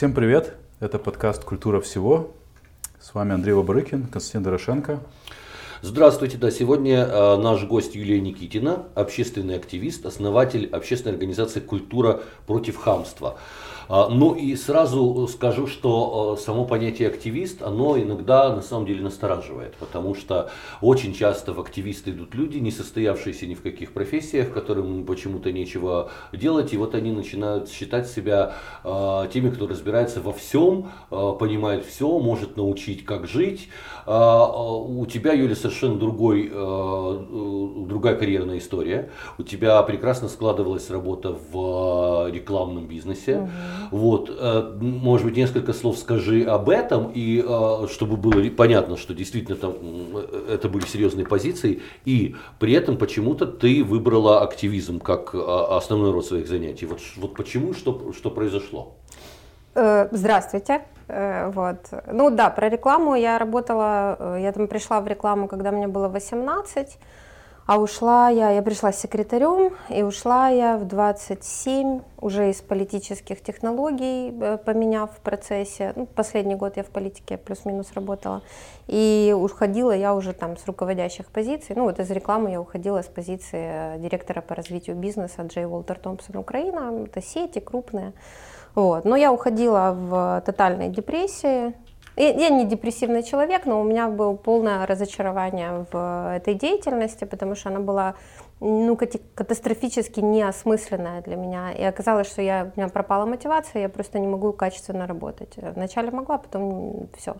Всем привет! Это подкаст «Культура всего». С вами Андрей Лобарыкин, Константин Дорошенко. Здравствуйте, да, сегодня э, наш гость Юлия Никитина, общественный активист, основатель общественной организации «Культура против хамства». А, ну и сразу скажу, что э, само понятие активист, оно иногда на самом деле настораживает, потому что очень часто в активисты идут люди, не состоявшиеся ни в каких профессиях, которым почему-то нечего делать, и вот они начинают считать себя э, теми, кто разбирается во всем, э, понимает все, может научить, как жить. У тебя, Юля, совершенно другой, другая карьерная история. У тебя прекрасно складывалась работа в рекламном бизнесе. Угу. Вот, э, может быть, несколько слов скажи об этом, и э, чтобы было понятно, что действительно там э, это были серьезные позиции, и при этом почему-то ты выбрала активизм как основной род своих занятий. Вот, вот почему, что, что произошло? Здравствуйте. Вот. Ну да, про рекламу я работала, я там пришла в рекламу, когда мне было 18. А ушла я, я пришла секретарем, и ушла я в 27, уже из политических технологий, э, поменяв в процессе. Ну, последний год я в политике плюс-минус работала. И уходила я уже там с руководящих позиций. Ну, вот из рекламы я уходила с позиции э, директора по развитию бизнеса Джей Уолтер Томпсон Украина. Это сети крупные. Вот. Но я уходила в тотальной депрессии, я не депрессивный человек, но у меня было полное разочарование в этой деятельности, потому что она была ну, катастрофически неосмысленная для меня. И оказалось, что я, у меня пропала мотивация, я просто не могу качественно работать. Вначале могла, потом все.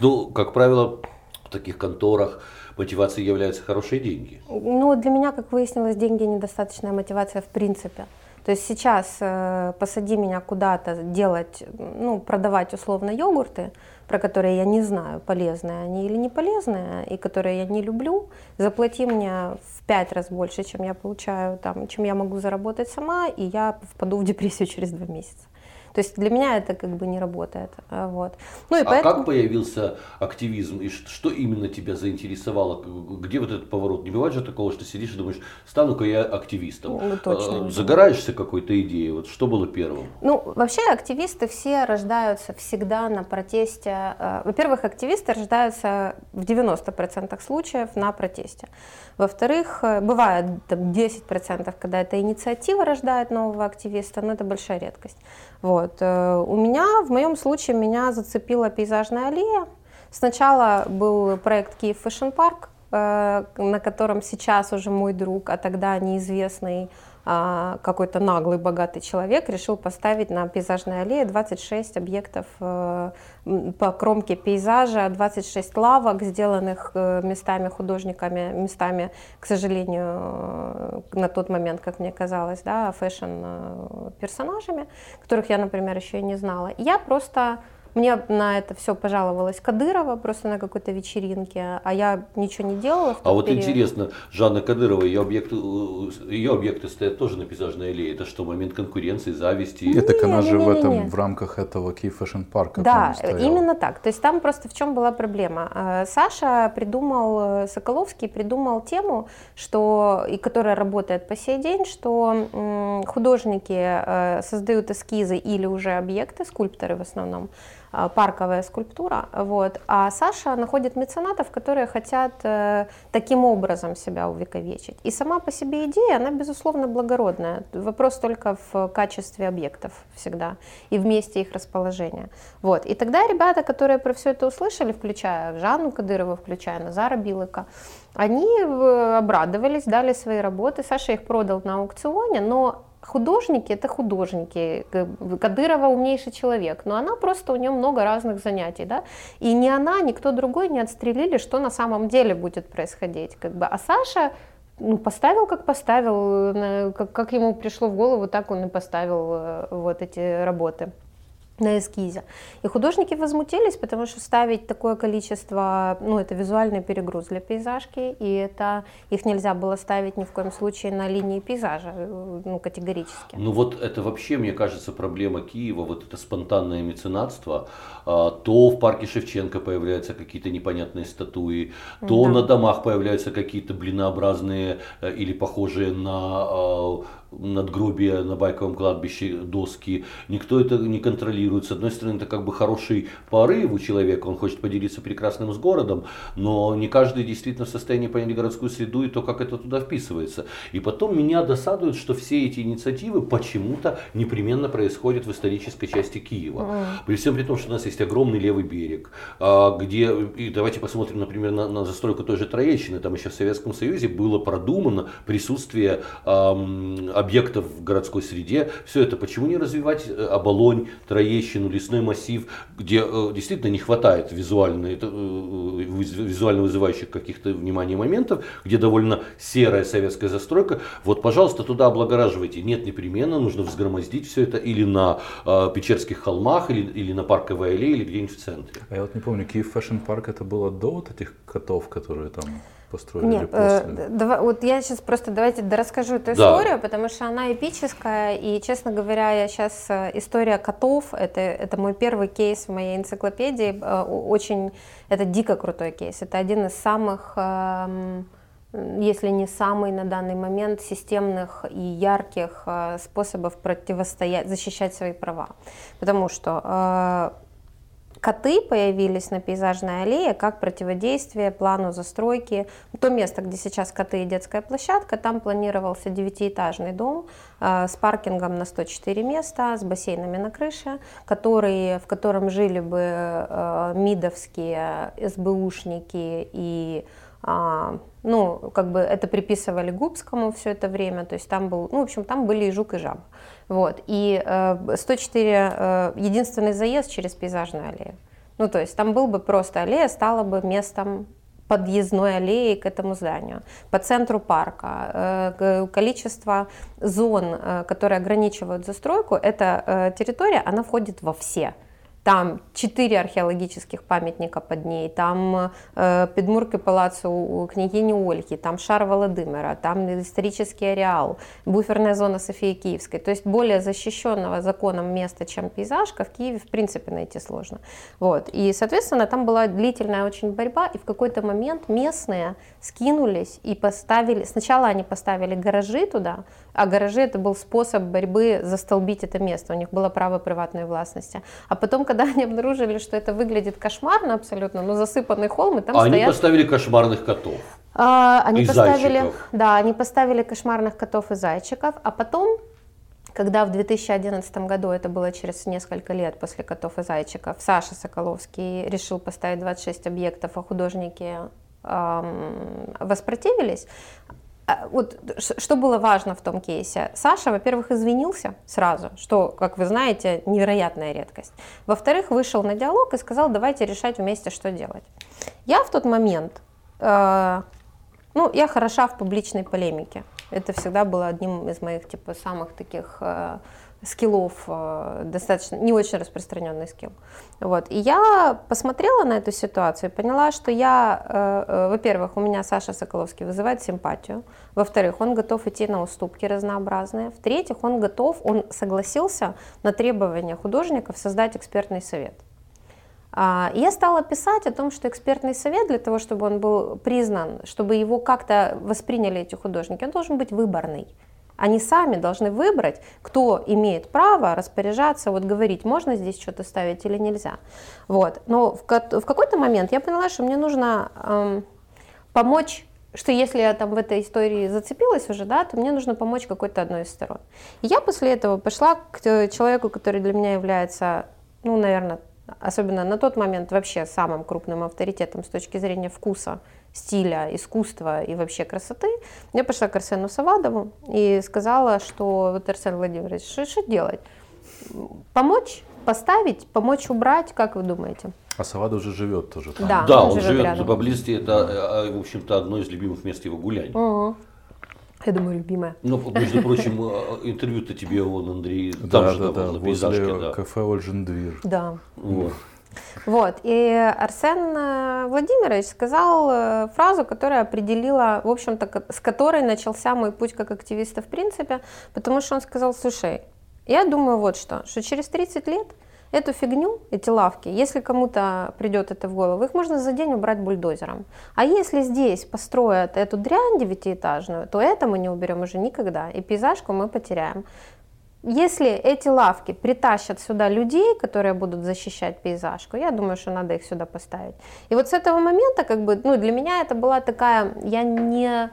Ну, как правило, в таких конторах мотивацией являются хорошие деньги. Ну, для меня, как выяснилось, деньги недостаточная мотивация в принципе. То есть сейчас э, посади меня куда-то делать, ну, продавать условно йогурты, про которые я не знаю, полезные они или не полезные, и которые я не люблю, заплати мне в пять раз больше, чем я получаю, там, чем я могу заработать сама, и я впаду в депрессию через два месяца. То есть для меня это как бы не работает. А, вот. Ну, и а поэтому... как появился активизм и что именно тебя заинтересовало? Где вот этот поворот? Не бывает же такого, что сидишь и думаешь, стану-ка я активистом. Ну, точно. А, загораешься какой-то идеей. Вот что было первым? Ну, вообще активисты все рождаются всегда на протесте. А, во-первых, активисты рождаются в 90% случаев на протесте. Во-вторых, э, бывает там, 10%, когда эта инициатива рождает нового активиста, но это большая редкость. Вот. Э, у меня, в моем случае, меня зацепила пейзажная аллея. Сначала был проект Киев Park, э, на котором сейчас уже мой друг, а тогда неизвестный какой-то наглый, богатый человек решил поставить на пейзажной аллее 26 объектов э, по кромке пейзажа, 26 лавок, сделанных э, местами художниками, местами, к сожалению, э, на тот момент, как мне казалось, да, фэшн-персонажами, которых я, например, еще и не знала. Я просто мне на это все пожаловалась Кадырова просто на какой-то вечеринке, а я ничего не делала. а вот период. интересно, Жанна Кадырова, ее объекты, ее объекты стоят тоже на пейзажной аллее. Это что, момент конкуренции, зависти? Это так она же не, в этом, не. в рамках этого Киев Fashion Парка. Да, именно так. То есть там просто в чем была проблема? Э, Саша придумал, Соколовский придумал тему, что, и которая работает по сей день, что художники э, создают эскизы или уже объекты, скульпторы в основном, парковая скульптура, вот, а Саша находит меценатов, которые хотят э, таким образом себя увековечить. И сама по себе идея, она, безусловно, благородная. Вопрос только в качестве объектов всегда и в месте их расположения. Вот. И тогда ребята, которые про все это услышали, включая Жанну Кадырову, включая Назара Билыка, они э, обрадовались, дали свои работы. Саша их продал на аукционе, но художники это художники. Кадырова умнейший человек, но она просто у нее много разных занятий, да, и ни она, ни кто другой не отстрелили, что на самом деле будет происходить, как бы. А Саша ну, поставил, как поставил, э, как, как ему пришло в голову, так он и поставил э, вот эти работы на эскизе. И художники возмутились, потому что ставить такое количество, ну, это визуальный перегруз для пейзажки, и это их нельзя было ставить ни в коем случае на линии пейзажа, ну, категорически. Ну, вот это вообще, мне кажется, проблема Киева, вот это спонтанное меценатство. А, то в парке Шевченко появляются какие-то непонятные статуи, то да. на домах появляются какие-то блинообразные э, или похожие на а, надгробия на Байковом кладбище, доски, никто это не контролирует. С одной стороны, это как бы хороший порыв у человека, он хочет поделиться прекрасным с городом, но не каждый действительно в состоянии понять городскую среду и то, как это туда вписывается. И потом меня досадует, что все эти инициативы почему-то непременно происходят в исторической части Киева. При всем при том, что у нас есть огромный левый берег, а, где, и давайте посмотрим, например, на, на застройку той же Троещины, там еще в Советском Союзе было продумано присутствие эм, объектов в городской среде. Все это почему не развивать э, Оболонь, Троещину, лесной массив, где э, действительно не хватает визуально, э, визуально вызывающих каких-то внимания моментов, где довольно серая советская застройка. Вот, пожалуйста, туда облагораживайте. Нет, непременно нужно взгромоздить все это или на э, Печерских холмах, или, или на Парковой аллее, или где-нибудь в центре. А я вот не помню, Киев Fashion Park это было до вот этих котов, которые там построили Нет, после? Э, давай, вот я сейчас просто давайте расскажу эту историю, потому что она эпическая, и, честно говоря, я сейчас э, история котов, это, это мой первый кейс в моей энциклопедии, э, очень, это дико крутой кейс, это один из самых... Э, если не самый на данный момент системных и ярких э, способов противостоять, защищать свои права. Потому что э, коты появились на пейзажной аллее как противодействие плану застройки. То место, где сейчас коты и детская площадка, там планировался девятиэтажный дом э, с паркингом на 104 места, с бассейнами на крыше, который, в котором жили бы э, МИДовские СБУшники и а, ну, как бы это приписывали Губскому все это время, то есть там был, ну, в общем, там были и жук, и жаба. Вот, и э, 104, э, единственный заезд через пейзажную аллею. Ну, то есть там был бы просто аллея, стала бы местом подъездной аллеи к этому зданию. По центру парка э, количество зон, э, которые ограничивают застройку, эта э, территория, она входит во все там четыре археологических памятника под ней, там э, Підмурки палацу княгини Ольги, там шар Володимира, там исторический ареал, буферная зона Софии Киевской. То есть более защищенного законом места, чем пейзажка, в Киеве в принципе найти сложно. Вот. И, соответственно, там была длительная очень борьба, и в какой-то момент местные скинулись и поставили, сначала они поставили гаражи туда, а гаражи это был способ борьбы застолбить это место, у них было право приватной властности. А потом, когда они обнаружили, что это выглядит кошмарно абсолютно, ну засыпанный холм, и там а стоят... Они поставили кошмарных котов. А, они и поставили, зайчиков. да, они поставили кошмарных котов и зайчиков, а потом когда в 2011 году, это было через несколько лет после «Котов и зайчиков», Саша Соколовский решил поставить 26 объектов, а художники эм, воспротивились, вот что было важно в том кейсе? Саша, во-первых, извинился сразу, что, как вы знаете, невероятная редкость. Во-вторых, вышел на диалог и сказал, давайте решать вместе, что делать. Я в тот момент, э, ну, я хороша в публичной полемике. Это всегда было одним из моих, типа, самых таких э, скиллов, э, достаточно, не очень распространенный скилл. Вот. И я посмотрела на эту ситуацию и поняла, что я, э, э, во-первых, у меня Саша Соколовский вызывает симпатию, во-вторых, он готов идти на уступки разнообразные, в-третьих, он готов, он согласился на требования художников создать экспертный совет. А, я стала писать о том, что экспертный совет для того, чтобы он был признан, чтобы его как-то восприняли эти художники, он должен быть выборный. Они сами должны выбрать, кто имеет право распоряжаться, вот говорить, можно здесь что-то ставить или нельзя. Вот. Но в, в какой-то момент я поняла, что мне нужно эм, помочь что если я там в этой истории зацепилась уже, да, то мне нужно помочь какой-то одной из сторон. И я после этого пошла к человеку, который для меня является, ну, наверное, особенно на тот момент вообще самым крупным авторитетом с точки зрения вкуса стиля, искусства и вообще красоты, я пошла к Арсену Савадову и сказала, что вот Арсен Владимирович, что, делать? Помочь, поставить, помочь убрать, как вы думаете? А Савадов уже живет тоже там. Да, да он, он живет, живет рядом. поблизости, это, э, в общем-то, одно из любимых мест его гуляний. Угу. Я думаю, любимая. Ну, между прочим, э, интервью-то тебе он, Андрей, там Да, же да, давал да, на пейзажке, возле да. кафе Ольжендвир. Да. Вот. Вот, и Арсен э, Владимирович сказал э, фразу, которая определила, в общем-то, с которой начался мой путь как активиста в принципе, потому что он сказал, слушай, я думаю вот что, что через 30 лет эту фигню, эти лавки, если кому-то придет это в голову, их можно за день убрать бульдозером. А если здесь построят эту дрянь девятиэтажную, то это мы не уберем уже никогда, и пейзажку мы потеряем. Если эти лавки притащат сюда людей, которые будут защищать пейзажку, я думаю, что надо их сюда поставить. И вот с этого момента, как бы, ну, для меня это была такая, я не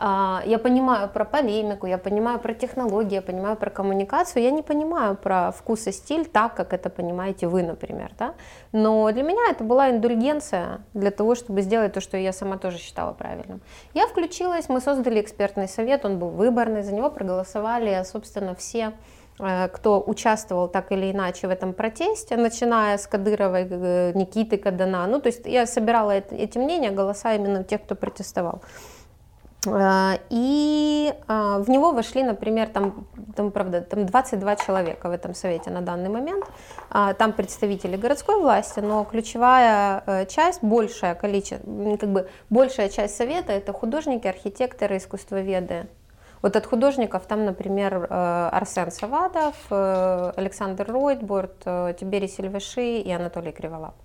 я понимаю про полемику, я понимаю про технологии, я понимаю про коммуникацию, я не понимаю про вкус и стиль так, как это понимаете вы, например. Да? Но для меня это была индульгенция для того, чтобы сделать то, что я сама тоже считала правильным. Я включилась, мы создали экспертный совет, он был выборный, за него проголосовали, собственно, все э, кто участвовал так или иначе в этом протесте, начиная с Кадыровой, э, Никиты Кадана. Ну, то есть я собирала эти мнения, голоса именно тех, кто протестовал. Э, и э, в него вошли, например, там, там, правда, там 22 человека в этом совете на данный момент. А, там представители городской власти, но ключевая э, часть, большее количество, как бы большая часть совета это художники, архитекторы, искусствоведы. Вот от художников там, например, Арсен Савадов, Александр Ройтборд, Тиберий Сильваши и Анатолий Криволап.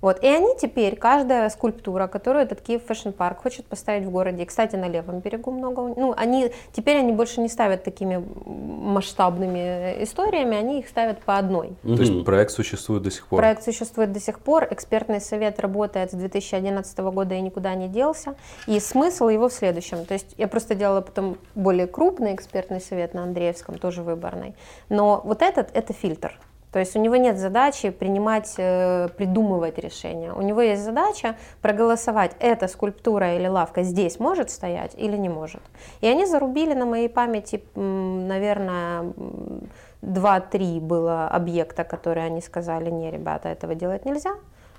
Вот. И они теперь, каждая скульптура, которую этот Киев Fashion Park хочет поставить в городе, и, кстати, на левом берегу много, ну, они, теперь они больше не ставят такими масштабными историями, они их ставят по одной. То есть проект существует до сих пор? Проект существует до сих пор, экспертный совет работает с 2011 года и никуда не делся, и смысл его в следующем, то есть я просто делала потом более крупный экспертный совет на Андреевском, тоже выборный, но вот этот, это фильтр, то есть у него нет задачи принимать, э, придумывать решения. У него есть задача проголосовать, эта скульптура или лавка здесь может стоять или не может. И они зарубили на моей памяти, наверное, два-три было объекта, которые они сказали, не, ребята, этого делать нельзя.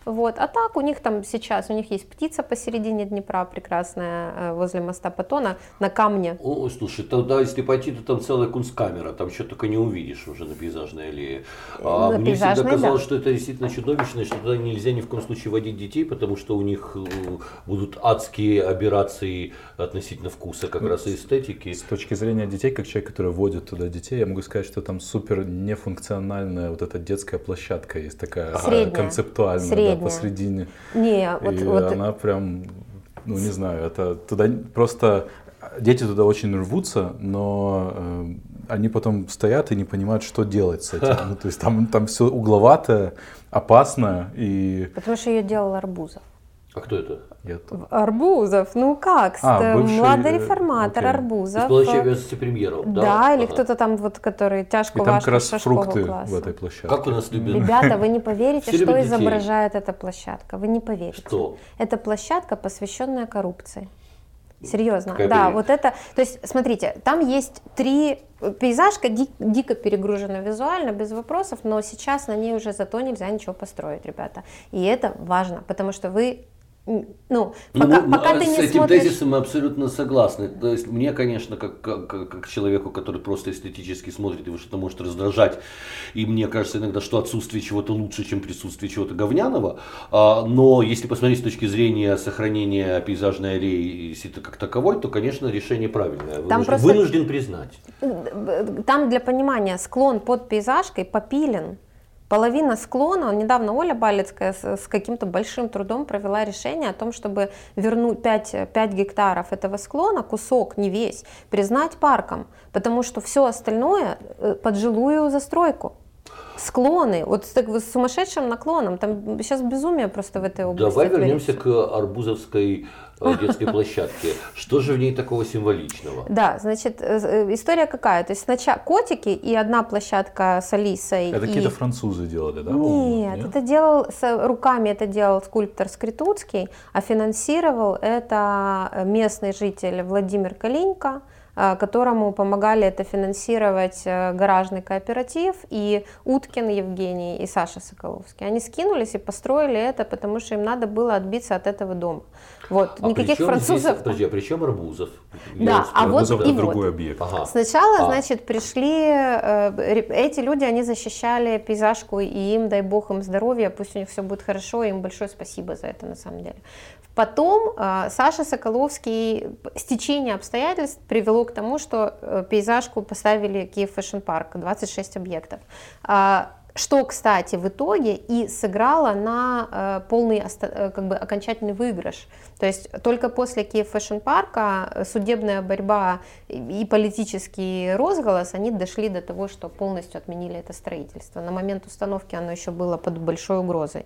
Вот. А так у них там сейчас, у них есть птица посередине Днепра прекрасная, э, возле моста Патона, на камне. О, слушай, тогда если пойти, то там целая кунсткамера, там что только не увидишь уже на пейзажной аллее. А на мне всегда казалось, да. что это действительно чудовищно, что туда нельзя ни в коем случае водить детей, потому что у них э, будут адские операции относительно вкуса как раз и эстетики. С точки зрения детей, как человек, который водит туда детей, я могу сказать, что там супер нефункциональная вот эта детская площадка есть такая Средняя. концептуальная. Средняя да, посредине. Не, вот, и вот... она прям, ну не знаю, это туда просто дети туда очень рвутся, но э, они потом стоят и не понимают, что делать с этим. Ну, то есть там, там все угловатое, опасное и. Потому что ее делал Арбузов. А кто это? Это... Арбузов, ну как, а, бывший, младый реформатор окей. Арбузов. Исполняющий обязанности премьеров, да? Да, или Ага. кто-то там вот, который тяжко И там как раз фрукты класса. в этой площадке. Как у нас любят? Ребята, вы не поверите, что детей. изображает эта площадка. Вы не поверите. Что? Это площадка, посвященная коррупции. Серьезно, Какая да, вот это, то есть, смотрите, там есть три, пейзажка ди- дико перегружена визуально, без вопросов, но сейчас на ней уже зато нельзя ничего построить, ребята. И это важно, потому что вы, ну, Ну, пока, мы- пока а ты с не этим смотришь... тезисом мы абсолютно согласны. То есть мне, конечно, как, как, как- человеку, который просто эстетически смотрит, его что-то может раздражать, и мне кажется иногда, что отсутствие чего-то лучше, чем присутствие чего-то говняного. А, но если посмотреть с точки зрения сохранения пейзажной аллеи как таковой, то, конечно, решение правильное. Вынужден, просто- вынужден признать. Там для понимания склон под пейзажкой попилен. Половина склона, недавно Оля Балецкая с, с каким-то большим трудом провела решение о том, чтобы вернуть 5, 5 гектаров этого склона, кусок, не весь, признать парком, потому что все остальное э, под жилую застройку. Склоны, вот с, так- с сумасшедшим наклоном, там сейчас безумие просто в этой области. Давай творится. вернемся к арбузовской детской площадке. Что же в ней такого символичного? Да, значит, э, э, история какая? То есть сначала котики и одна площадка с Алисой. Это и- какие-то французы делали, да? по-моему, Нет, это делал с руками это делал скульптор Скритуцкий, а финансировал это местный житель Владимир Калинько, э, которому помогали это финансировать э, гаражный кооператив и Уткин Евгений и Саша Соколовский. Они скинулись и построили это, потому что им надо было отбиться от этого дома. Вот, А никаких французов. Здесь, подожди, а при чем Арбузов? Да, а вот Арбузов и это вот. другой объект. Ага. Сначала, А. значит, пришли э, эти люди, они защищали пейзажку, и им, дай бог им здоровья, пусть у них все будет хорошо, им большое спасибо за это на самом деле. Потом э, Саша Соколовский, стечение обстоятельств привело к тому, что э, пейзажку поставили Киев Fashion Park, 26 объектов. А, что, кстати, в итоге и сыграло на э, полный э, как бы, окончательный выигрыш. То есть только после Киев Fashion Park а судебная борьба и политический розголос, они дошли до того, что полностью отменили это строительство. На момент установки оно еще было под большой угрозой.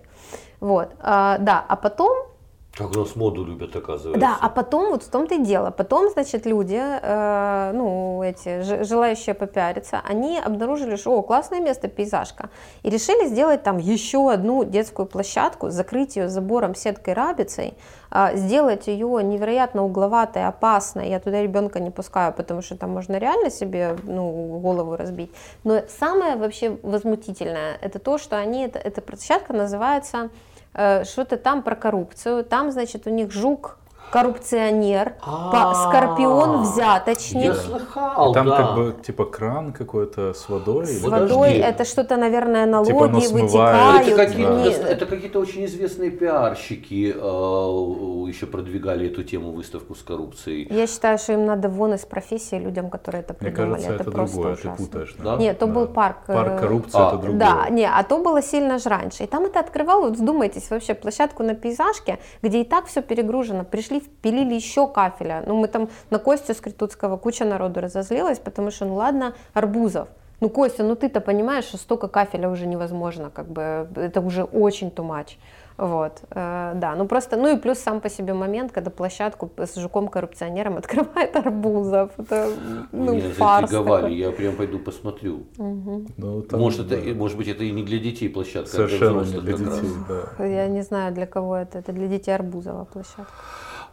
Вот. А, да, а потом как у нас моду любят, оказывается. Да, а потом, вот в том-то и дело, потом, значит, люди, э, ну, эти, желающие попиариться, они обнаружили, что, о, классное место, пейзажка, и решили сделать там еще одну детскую площадку, закрыть ее забором, сеткой, рабицей, э, сделать ее невероятно угловатой, опасной, я туда ребенка не пускаю, потому что там можно реально себе, ну, голову разбить, но самое вообще возмутительное, это то, что они, это, эта площадка называется что-то там про коррупцию, там, значит, у них жук коррупционер, скорпион взяточник. Я слыхал, Там как бы типа кран какой-то с водой. С водой это что-то, наверное, налоги типа вытекают. Это какие-то, это какие-то очень известные пиарщики э, еще продвигали эту тему выставку с коррупцией. Я считаю, что им надо вон из профессии людям, которые это придумали. Мне кажется, это, это другое, ты путаешь. Да? Нет, то да. был парк. Парк э, коррупции а, это другое. Да, не, а то было сильно же раньше. И там это открывало, вот вдумайтесь, вообще площадку на пейзажке, где и так все перегружено. Пришли пилили еще кафеля. Ну, мы там на Костю Скритутского куча народу разозлилась, потому что, ну ладно, арбузов. Ну, Костя, ну ты-то понимаешь, что столько кафеля уже невозможно, как бы это уже очень much. Вот, э, да, ну просто, ну и плюс сам по себе момент, когда площадку с жуком-коррупционером открывает арбузов, это, ну, Меня фарс такой. я прям пойду посмотрю. Угу. Ну, там, может, да. это, может быть, это и не для детей площадка, Совершенно а для не для детей, да. Я не знаю, для кого это, это для детей Арбузова площадка.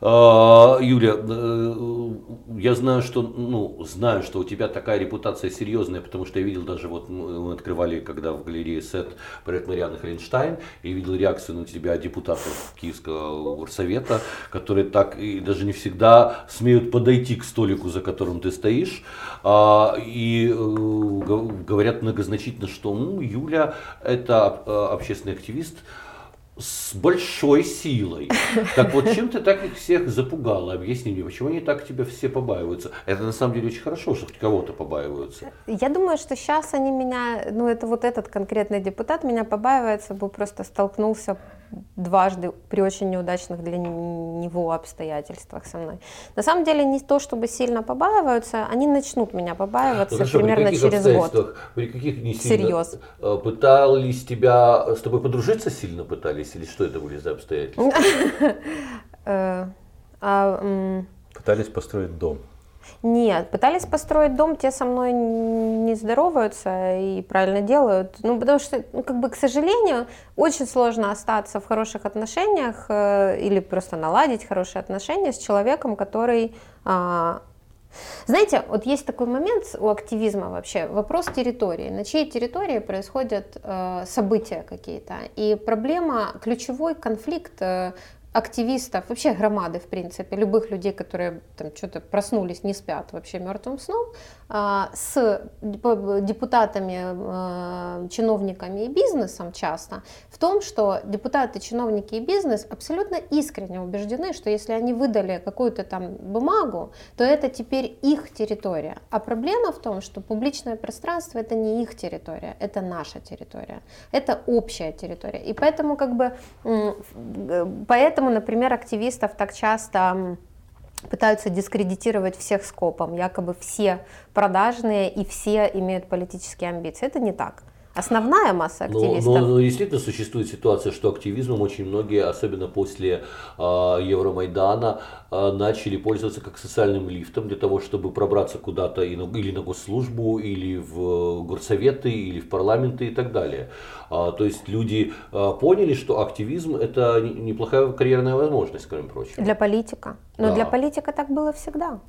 А, Юля, э, я знаю, что, ну, знаю, что у тебя такая репутация серьезная, потому что я видел даже, вот мы открывали, когда в галерее сет проект Марианы Хренштайн, и видел реакцию на тебя депутатов Киевского горсовета, которые так и даже не всегда смеют подойти к столику, за которым ты стоишь, а, и э, говорят многозначительно, что ну, Юля это э, общественный активист, с большой силой. Так вот, чем ты так их всех запугала? Объясни мне, почему они так тебя все побаиваются? Это на самом деле очень хорошо, что кого-то побаиваются. Я думаю, что сейчас они меня, ну это вот этот конкретный депутат меня побаивается, бы просто столкнулся дважды при очень неудачных для него обстоятельствах со мной. На самом деле не то, чтобы сильно побаиваются, они начнут меня побаиваться ну, хорошо, примерно через год. При каких не сильно Серьез. Э, пытались тебя, с тобой подружиться сильно пытались, или что это были за обстоятельства? Э, а, пытались построить дом. Нет, пытались построить дом, те со мной не здороваются и правильно делают. Ну, потому что, ну, как бы, к сожалению, очень сложно остаться в хороших отношениях э, или просто наладить хорошие отношения с человеком, который а, знаете, вот есть такой момент у активизма вообще, вопрос территории. На чьей территории происходят э, события какие-то. И проблема, ключевой конфликт э, активистов, вообще громады, в принципе, любых людей, которые там что-то проснулись, не спят вообще мертвым сном, а, с депутатами, а, чиновниками и бизнесом часто, в том, что депутаты, чиновники и бизнес абсолютно искренне убеждены, что если они выдали какую-то там бумагу, то это теперь их территория. А проблема в том, что публичное пространство это не их территория, это наша территория, это общая территория. И поэтому как бы, поэтому Поэтому, например, активистов так часто пытаются дискредитировать всех скопом, якобы все продажные и все имеют политические амбиции. Это не так. Основная масса активистов. Но, но, но действительно существует ситуация, что активизмом очень многие, особенно после э, Евромайдана, э, начали пользоваться как социальным лифтом для того, чтобы пробраться куда-то и на, или на госслужбу, или в горсоветы, или в парламенты и так далее. А, то есть люди а, поняли, что активизм это неплохая карьерная возможность, кроме прочего. Для политика. Но да. для политика так было всегда.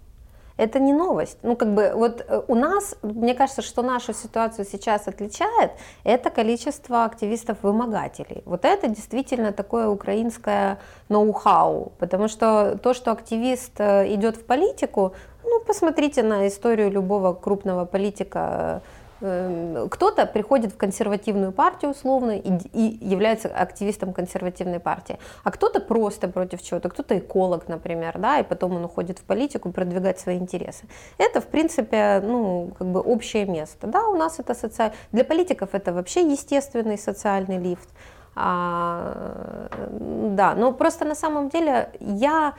Это не новость. Ну, как бы, вот э, у нас, мне кажется, что нашу ситуацию сейчас отличает, это количество активистов-вымогателей. Вот это действительно такое украинское ноу-хау, потому что то, что активист э, идет в политику, ну, посмотрите на историю любого крупного политика Эм, кто-то приходит в консервативную партию условно и, и является активистом консервативной партии, а кто-то просто против чего-то, кто-то эколог, например, да, и потом он уходит в политику продвигать свои интересы. Это, в принципе, ну, как бы общее место. Да, у нас это социально... Для политиков это вообще естественный социальный лифт. А, да, но просто на самом деле я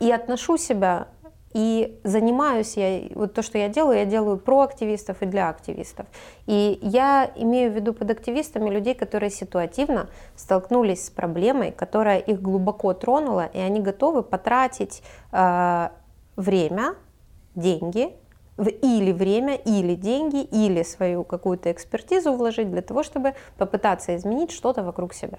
и отношу себя и занимаюсь я, вот то, что я делаю, я делаю про активистов и для активистов. И я имею в виду под активистами людей, которые ситуативно столкнулись с проблемой, которая их глубоко тронула, и они готовы потратить э, время, деньги, или время, или деньги, или свою какую-то экспертизу вложить для того, чтобы попытаться изменить что-то вокруг себя.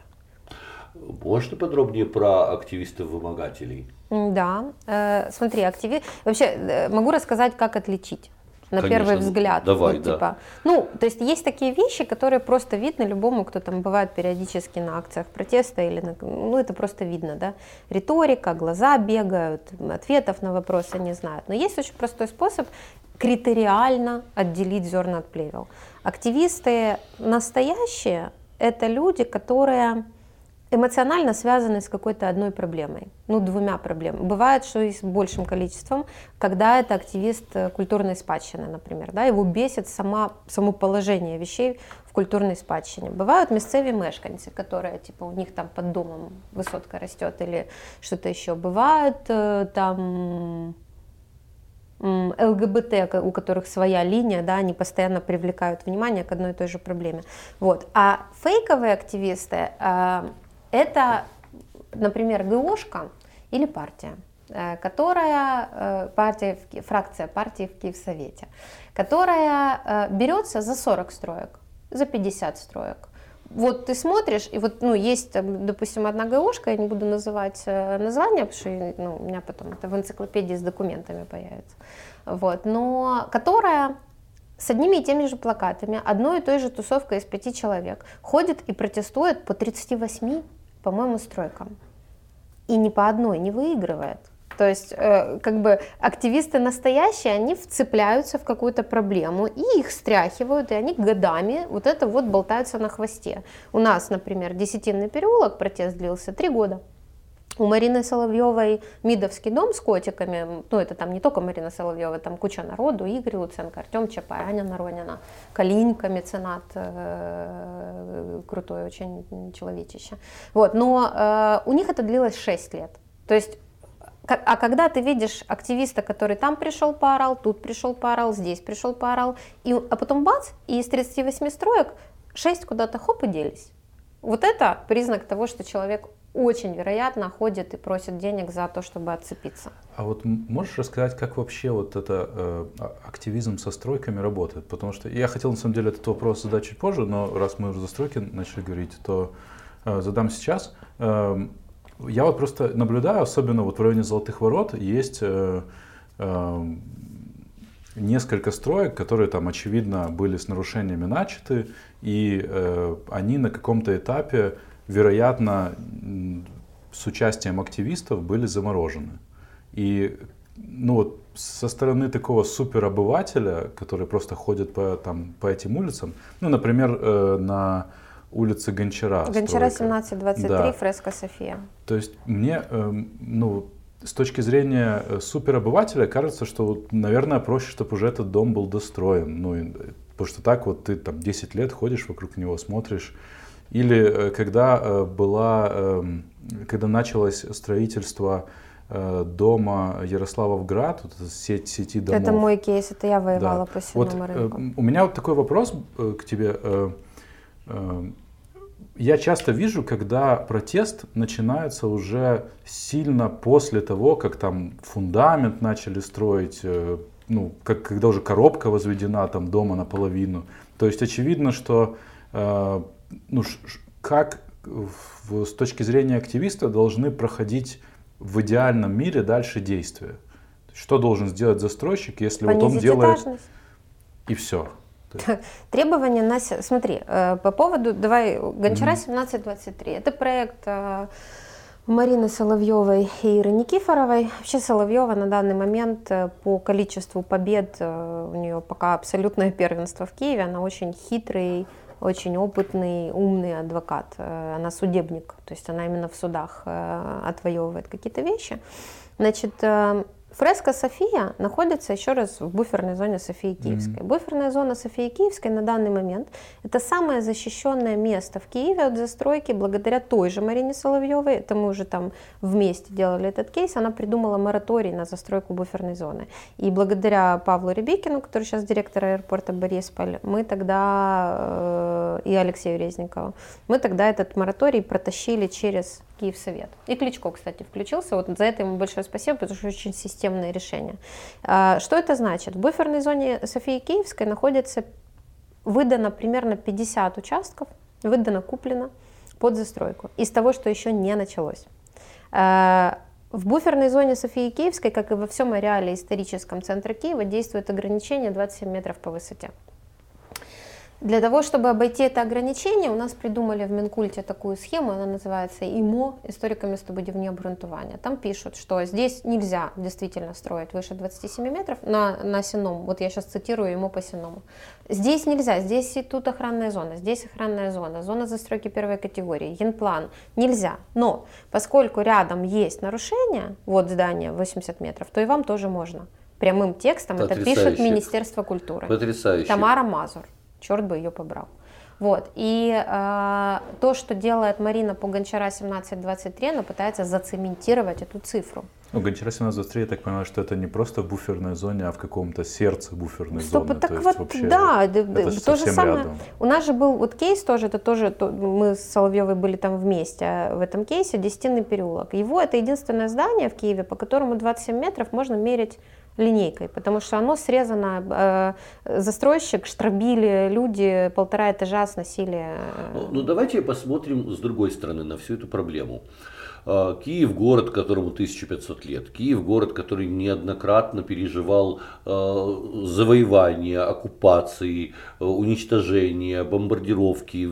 Можно подробнее про активистов-вымогателей? Да, э, смотри, активи... вообще э, могу рассказать, как отличить на Конечно, первый взгляд. Давай, вот, да. Типа, ну, то есть есть такие вещи, которые просто видно любому, кто там бывает периодически на акциях протеста или на, ну это просто видно, да. Риторика, глаза бегают, ответов на вопросы не знают. Но есть очень простой способ критериально отделить зерна от плевел. Активисты настоящие – это люди, которые эмоционально связаны с какой-то одной проблемой, ну, двумя проблемами. Бывает, что и с большим количеством, когда это активист э, культурной спадщины, например, да, его бесит сама, само положение вещей в культурной спадщине. Бывают местные мешканцы, которые, типа, у них там под домом высотка растет или что-то еще. Бывают э, там ЛГБТ, у которых своя линия, да, они постоянно привлекают внимание к одной и той же проблеме. Вот. А фейковые активисты, э, это, например, ГОшка или партия, э, которая, э, партия, фракция партии в Киевсовете, которая э, берется за 40 строек, за 50 строек. Вот ты смотришь, и вот, ну, есть, допустим, одна ГОшка, я не буду называть название, потому что ну, у меня потом это в энциклопедии с документами появится, вот, но которая с одними и теми же плакатами, одной и той же тусовкой из пяти человек ходит и протестует по 38 по-моему, стройкам. И ни по одной не выигрывает. То есть, э, как бы активисты настоящие, они вцепляются в какую-то проблему и их стряхивают, и они годами вот это вот болтаются на хвосте. У нас, например, Десятинный переулок, протест длился три года. У Марины Соловьевой Мидовский дом с котиками, ну это там не только Марина Соловьева, там куча народу, Игорь Луценко, Артем Чапай, Аня Наронина, Калинка, меценат, э, крутой очень человечище. Вот, но э, у них это длилось 6 лет. То есть а когда ты видишь активиста, который там пришел поорал, тут пришел поорал, здесь пришел поорал, и, а потом бац, и из 38 строек 6 куда-то хоп и делись. Вот это признак того, что человек очень вероятно ходит и просит денег за то, чтобы отцепиться. А вот можешь рассказать, как вообще вот это э, а, активизм со стройками работает? Потому что я хотел на самом деле этот вопрос задать чуть позже, но раз мы уже за стройки начали говорить, то э, задам сейчас. Э, я вот просто наблюдаю, особенно вот в районе Золотых Ворот, есть э, э, несколько строек, которые там очевидно были с нарушениями начаты, и э, они на каком-то этапе вероятно, с участием активистов были заморожены. И ну вот со стороны такого суперобывателя, который просто ходит по, там, по этим улицам, ну, например, э, на улице Гончара. Гончара 1723, да. фреска София. То есть мне, э, ну, с точки зрения э, суперобывателя кажется, что, вот, наверное, проще, чтобы уже этот дом был достроен. Ну, и, потому что так вот ты там 10 лет ходишь вокруг него, смотришь, или э, когда э, была, эм, когда началось строительство э, дома Ярославовград, вот сеть сети домов. Это мой кейс, это я воевала да. по сенному вот, рынку. У меня вот такой вопрос к тебе. Я часто вижу, когда протест начинается уже сильно после того, как там фундамент начали строить, ну, как, когда уже коробка возведена там дома наполовину. То есть очевидно, что ну, как в, с точки зрения активиста должны проходить в идеальном мире дальше действия? Что должен сделать застройщик, если Понизить вот он делает этажность. и все? Требования на... Смотри, э, по поводу, давай, Гончара 1723, это проект э, Марины Соловьевой и Иры Никифоровой. Вообще Соловьева на данный момент э, по количеству побед у нее пока абсолютное первенство в Киеве. Она очень хитрый, очень опытный, умный адвокат. Э, она судебник, то есть она именно в судах отвоевывает какие-то вещи. Значит, Фреска София находится, еще раз, в буферной зоне Софии Киевской. Mm-hmm. Буферная зона Софии Киевской на данный момент это самое защищенное место в Киеве от застройки благодаря той же Марине Соловьевой. Это мы уже там вместе делали этот кейс. Она придумала мораторий на застройку буферной зоны. И благодаря Павлу Рябикину, который сейчас директор аэропорта Борисполь, мы тогда, э, и Алексею Резникову, мы тогда этот мораторий протащили через Киевсовет. И Кличко, кстати, включился. Вот за это ему большое спасибо, потому что очень системное решение. А, что это значит? В буферной зоне Софии Киевской находится выдано примерно 50 участков, выдано, куплено под застройку из того, что еще не началось. А, в буферной зоне Софии Киевской, как и во всем ареале историческом центра Киева, действует ограничение 27 метров по высоте. Для того, чтобы обойти это ограничение, у нас придумали в Минкульте такую схему, она называется ИМО, историка местобудівні обґрунтування. Там пишут, что здесь нельзя действительно строить выше 27 метров на, на Сеному. Вот я сейчас цитирую ИМО по Сеному. Здесь нельзя, здесь и тут охранная зона, здесь охранная зона, зона застройки первой категории, генплан. Нельзя. Но поскольку рядом есть нарушение, вот здание 80 метров, то и вам тоже можно. Прямым текстом Потрясающе. это пишет Министерство культуры. Потрясающе. Тамара Мазур черт бы ее побрал. Вот. И э, то, что делает Марина по Гончара 1723, она пытается зацементировать эту цифру. Ну, Гончара 1723, я так понимаю, что это не просто в буферной зоне, а в каком-то сердце буферной Стоп, зоны. Так то вот, вообще да, это то же самое. Рядом. У нас же был вот кейс тоже, это тоже, то, мы с Соловьевой были там вместе а в этом кейсе, Десятинный переулок. Его это единственное здание в Киеве, по которому 27 метров можно мерить линейкой, потому что оно срезано, э, застройщик, штробили, люди полтора этажа сносили. Ну, ну давайте посмотрим с другой стороны на всю эту проблему. А, Киев город, которому 1500 лет. Киев город, который неоднократно переживал а, завоевания, оккупации, а, уничтожения, бомбардировки.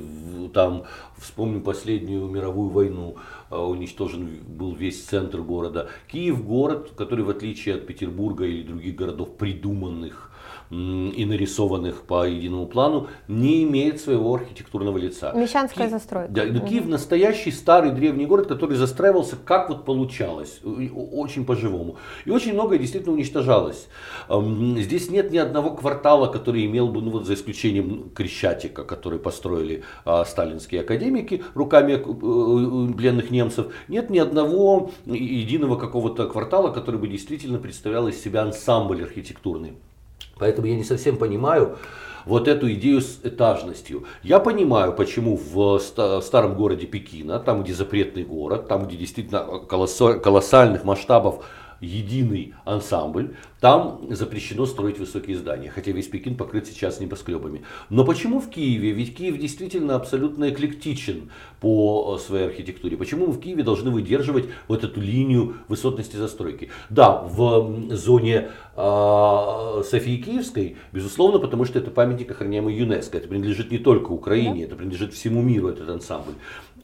Там, вспомним последнюю мировую войну, уничтожен был весь центр города. Киев город, который в отличие от Петербурга или других городов придуманных и нарисованных по единому плану, не имеет своего архитектурного лица. Мещанская Киев, застройка. Да, но Киев настоящий старый древний город, который застраивался как вот получалось, очень по-живому. И очень многое действительно уничтожалось. Здесь нет ни одного квартала, который имел бы, ну вот за исключением Крещатика, который построили а, сталинские академики руками э, пленных немцев, нет ни одного единого какого-то квартала, который бы действительно представлял из себя ансамбль архитектурный. Поэтому я не совсем понимаю вот эту идею с этажностью. Я понимаю, почему в старом городе Пекина, там где запретный город, там где действительно колоссальных масштабов единый ансамбль, там запрещено строить высокие здания, хотя весь Пекин покрыт сейчас небоскребами. Но почему в Киеве? Ведь Киев действительно абсолютно эклектичен по своей архитектуре. Почему мы в Киеве должны выдерживать вот эту линию высотности застройки? Да, в зоне э, Софии Киевской, безусловно, потому что это памятник, охраняемый ЮНЕСКО. Это принадлежит не только Украине, это принадлежит всему миру, этот ансамбль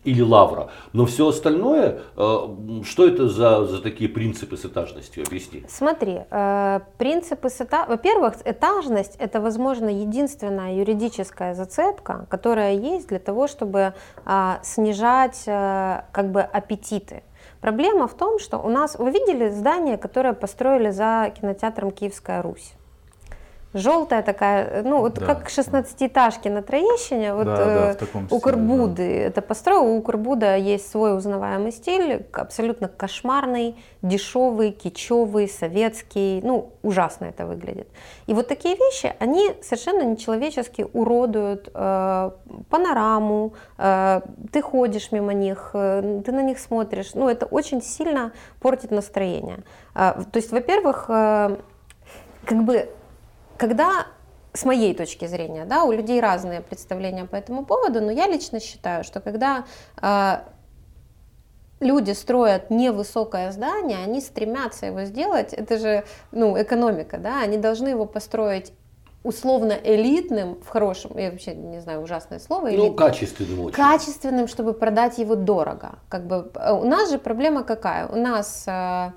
или лавра. Но все остальное, э, что это за, за такие принципы с этажностью? Объясни. Смотри, э, принципы с этажностью. Во-первых, этажность это, возможно, единственная юридическая зацепка, которая есть для того, чтобы э, снижать как бы аппетиты. Проблема в том, что у нас, вы видели здание, которое построили за кинотеатром Киевская Русь? Желтая такая, ну вот да. как 16-этажки на Троещине, вот да, да, э, у Карбуды да. это построил, у Карбуда есть свой узнаваемый стиль, абсолютно кошмарный, дешевый, кичевый, советский, ну ужасно это выглядит. И вот такие вещи, они совершенно нечеловечески уродуют э, панораму, э, ты ходишь мимо них, э, ты на них смотришь, ну это очень сильно портит настроение. Э, то есть, во-первых, э, как бы когда с моей точки зрения, да, у людей разные представления по этому поводу, но я лично считаю, что когда э, люди строят невысокое здание, они стремятся его сделать, это же ну, экономика, да, они должны его построить условно элитным, в хорошем, я вообще не знаю, ужасное слово. Ну, элитным, качественным очень. Качественным, чтобы продать его дорого. Как бы, э, у нас же проблема какая? У нас э,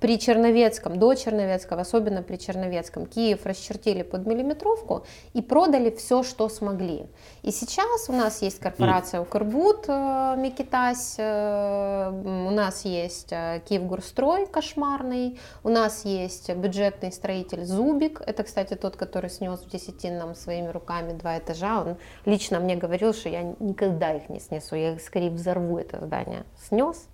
при Черновецком, до Черновецкого, особенно при Черновецком, Киев расчертили под миллиметровку и продали все, что смогли. И сейчас у нас есть корпорация Укрбуд, э, Микитась, э, у нас есть э, Киевгурстрой кошмарный, у нас есть бюджетный строитель Зубик, это, кстати, тот, который снес в Десятинном своими руками два этажа, он лично мне говорил, что я никогда их не снесу, я их скорее взорву это здание. Снес,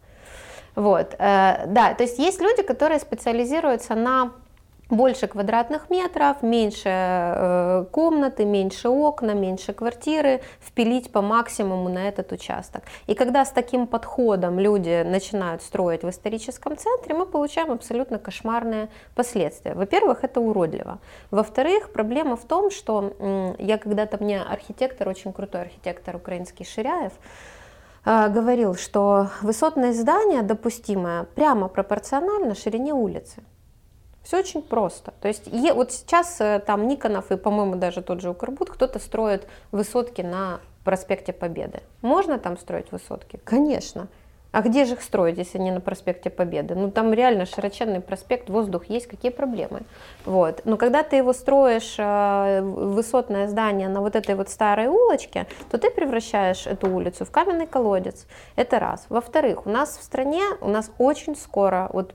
вот, э, да, то есть есть люди, которые специализируются на больше квадратных метров, меньше э, комнаты, меньше окна, меньше квартиры, впилить по максимуму на этот участок. И когда с таким подходом люди начинают строить в историческом центре, мы получаем абсолютно кошмарные последствия. Во-первых, это уродливо. Во-вторых, проблема в том, что я когда-то мне архитектор, очень крутой архитектор украинский Ширяев, говорил, что высотное здание допустимое прямо пропорционально ширине улицы. Все очень просто. То есть вот сейчас э, там Никонов и, по-моему, даже тот же Укрбуд, кто-то строит высотки на проспекте Победы. Можно там строить высотки? Конечно. А где же их строить, если не на проспекте Победы? Ну там реально широченный проспект, воздух есть, какие проблемы? Вот. Но когда ты его строишь, э, высотное здание на вот этой вот старой улочке, то ты превращаешь эту улицу в каменный колодец. Это раз. Во-вторых, у нас в стране, у нас очень скоро, вот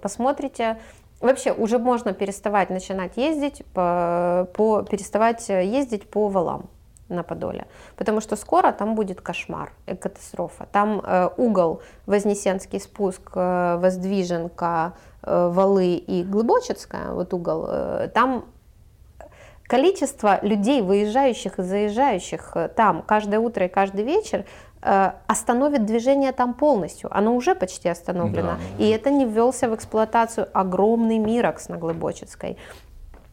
посмотрите, Вообще уже можно переставать начинать ездить по, по переставать ездить по валам на Подоле, потому что скоро там будет кошмар, э, катастрофа. Там э, угол Вознесенский спуск, э, Воздвиженка, э, Валы и Глубочецкая, вот угол, э, там количество людей, выезжающих и заезжающих э, там каждое утро и каждый вечер, э, остановит движение там полностью. Оно уже почти остановлено. Да. И это не ввелся в эксплуатацию огромный Мирокс на Глубочецкой